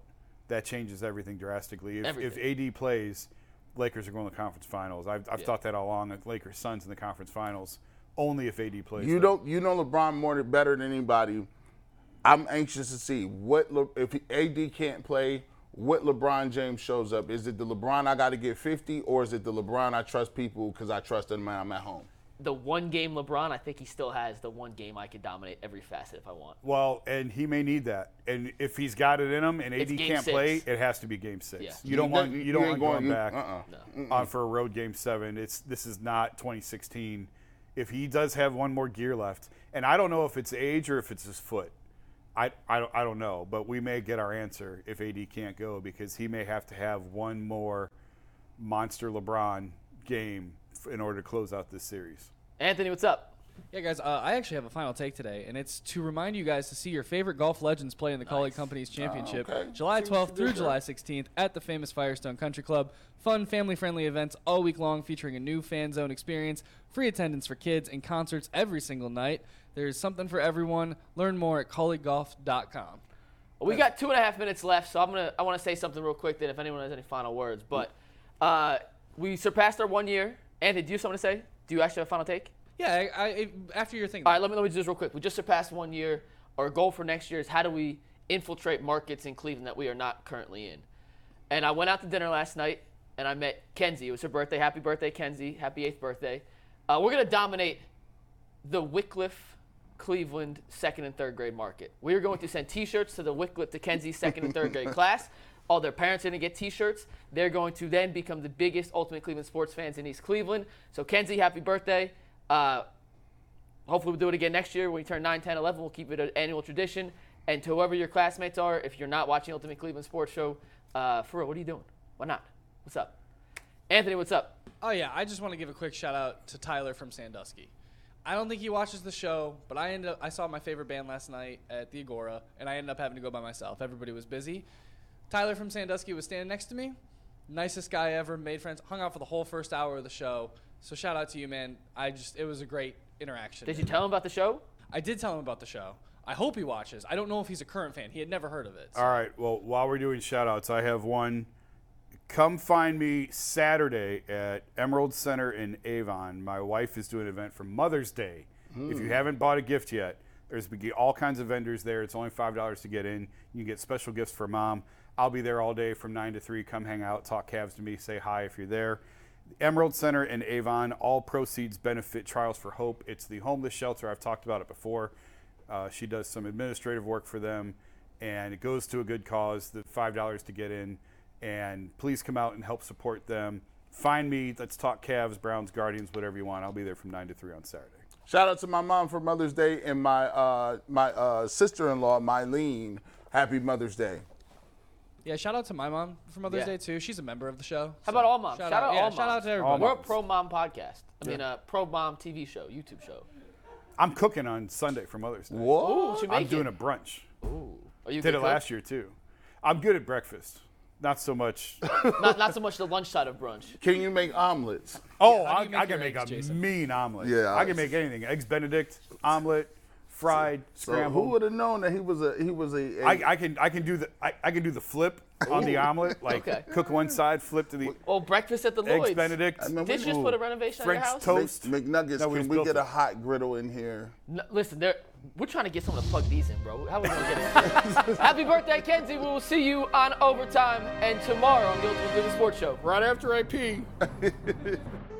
Speaker 4: that changes everything drastically. If, if AD plays, Lakers are going to the conference finals. I've, I've
Speaker 1: Yeah.
Speaker 4: thought that all along. that Lakers Suns in the conference finals only if AD plays.
Speaker 3: You
Speaker 4: though.
Speaker 3: don't you know LeBron more better than anybody. I'm anxious to see what Le, if AD can't play, what LeBron James shows up. Is it the LeBron I got to get 50, or is it the LeBron I trust people because I trust them when I'm at home?
Speaker 1: the one game LeBron, I think he still has the one game I could dominate every facet if I want.
Speaker 4: Well, and he may need that. And if he's got it in him, and AD can't
Speaker 1: six.
Speaker 4: play, it has to be Game Six.
Speaker 1: Yeah.
Speaker 4: You don't want
Speaker 3: don't-
Speaker 4: you don't want going,
Speaker 3: going-
Speaker 4: back
Speaker 3: uh-uh.
Speaker 4: on for a road Game Seven. It's this is not 2016. If he does have one more gear left, and I don't know if it's age or if it's his foot. I, I, I don't know, but we may get our answer if AD can't go because he may have to have one more monster LeBron game in order to close out this series.
Speaker 1: Anthony, what's up?
Speaker 5: Yeah, guys, uh, I actually have a final take today, and it's to remind you guys to see your favorite golf legends play in the
Speaker 1: Kaulig
Speaker 5: Companies Championship,
Speaker 3: okay.
Speaker 5: July 12th through. July 16th at the famous Firestone Country Club. Fun, family-friendly events all week long, featuring a new fan zone experience, free attendance for kids, and concerts every single night. There's something for everyone. Learn more at kauliggolf.com.
Speaker 1: We got two and a half minutes left, so I'm gonna I want to say something real quick. That if anyone has any final words, but uh, we surpassed our one year. Anthony, do you have something to say? Do you actually have a final take?
Speaker 5: Yeah, I, I, after your thing.
Speaker 1: All right, let me let me do this real quick. We just surpassed one year. Our goal for next year is how do we infiltrate markets in Cleveland that we are not currently in. And I went out to dinner last night and I met Kenzie. It was her birthday. Happy birthday, Kenzie. Happy eighth birthday. Uh, we're gonna dominate the Wickliffe, Cleveland second and third grade market. We are going to send T-shirts to the Wickliffe to Kenzie second and third grade (laughs) class. All their parents are going to get T-shirts. They're going to then become the biggest Ultimate Cleveland sports fans in East Cleveland. So Kenzie, happy birthday. Uh, hopefully we'll do it again next year when we turn 9, 10, 11. We'll keep it an annual tradition. And to whoever your classmates are, if you're not watching Ultimate Cleveland Sports Show, uh, for real, what are you doing? Why not? What's up? Anthony, what's up?
Speaker 5: Oh yeah, I just want to give a quick shout out to Tyler from Sandusky. I don't think he watches the show, but I ended up I saw my favorite band last night at the Agora, and I ended up having to go by myself. Everybody was busy. Tyler from Sandusky was standing next to me. Nicest guy ever. Made friends. Hung out for the whole first hour of the show. So shout out to you, man. I just it was a great interaction.
Speaker 1: Did you tell him about the show?
Speaker 5: I did tell him about the show. I hope he watches. I don't know if he's a current fan. He had never heard of it. so-
Speaker 4: All right. Well, while we're doing shout outs, I have one. Come find me Saturday at Emerald Center in Avon. My wife is doing an event for Mother's Day. If you hmm. haven't bought a gift yet, there's all kinds of vendors there. It's only $5 to get in. You can get special gifts for mom. I'll be there all day from 9 to 3. Come hang out, talk Cavs to me, say hi if you're there. Emerald Center in Avon. All proceeds benefit Trials for Hope. It's the homeless shelter. I've talked about it before. Uh, she does some administrative work for them, and it goes to a good cause. The five dollars to get in, and please come out and help support them. Find me. Let's talk Cavs, Browns, Guardians, whatever you want. I'll be there from nine to three on Saturday.
Speaker 3: Shout out to my mom for Mother's Day and my uh, my uh, sister-in-law, Mylene. Happy Mother's Day.
Speaker 5: Yeah, shout out to my mom for Mother's
Speaker 1: Yeah.
Speaker 5: Day too. She's a member of the show.
Speaker 1: How
Speaker 5: so
Speaker 1: about all moms?
Speaker 5: Shout,
Speaker 1: Shout out
Speaker 5: yeah,
Speaker 1: all
Speaker 5: shout out to everybody.
Speaker 1: We're a
Speaker 4: moms.
Speaker 1: pro mom podcast. I mean, a pro mom TV show, YouTube show.
Speaker 4: I'm cooking on Sunday for Mother's Day.
Speaker 1: Ooh,
Speaker 3: What?
Speaker 1: what
Speaker 4: I'm
Speaker 1: making?
Speaker 4: doing a brunch.
Speaker 1: Ooh. Are you a
Speaker 4: Did
Speaker 1: good
Speaker 4: it
Speaker 1: cook?
Speaker 4: last year too. I'm good at breakfast. Not so much. (laughs)
Speaker 1: Not, not so much the lunch side of brunch.
Speaker 3: Can you make omelets?
Speaker 4: Oh,
Speaker 5: how
Speaker 4: I,
Speaker 5: do you
Speaker 4: I
Speaker 5: make
Speaker 4: can
Speaker 5: your
Speaker 4: make
Speaker 5: eggs,
Speaker 4: a
Speaker 5: Jason?
Speaker 4: mean omelet.
Speaker 3: Yeah,
Speaker 4: I
Speaker 3: I-
Speaker 4: can make anything. Eggs Benedict, omelet, fried,
Speaker 3: So who would have known that he was a he was a, a
Speaker 4: I, I can I can do the I, I can do the flip on the omelet, like
Speaker 1: Okay.
Speaker 4: cook one side, flip to the
Speaker 1: Oh, breakfast at the
Speaker 4: eggs
Speaker 1: Lloyd's.
Speaker 4: Benedict.
Speaker 3: I mean,
Speaker 1: Did you just
Speaker 3: Ooh.
Speaker 1: put a renovation
Speaker 4: French
Speaker 1: on your house?
Speaker 4: toast.
Speaker 3: Mc- McNuggets.
Speaker 4: No, we
Speaker 3: can we
Speaker 4: built
Speaker 3: get
Speaker 4: it.
Speaker 3: a hot griddle in here?
Speaker 1: No, listen, they're, we're trying to get someone to plug these in, bro. How we gonna get it? (laughs) Happy birthday, Kenzie. We will see you on overtime and tomorrow on the Ultimate Cleveland Sports Show.
Speaker 3: Right after I pee. (laughs)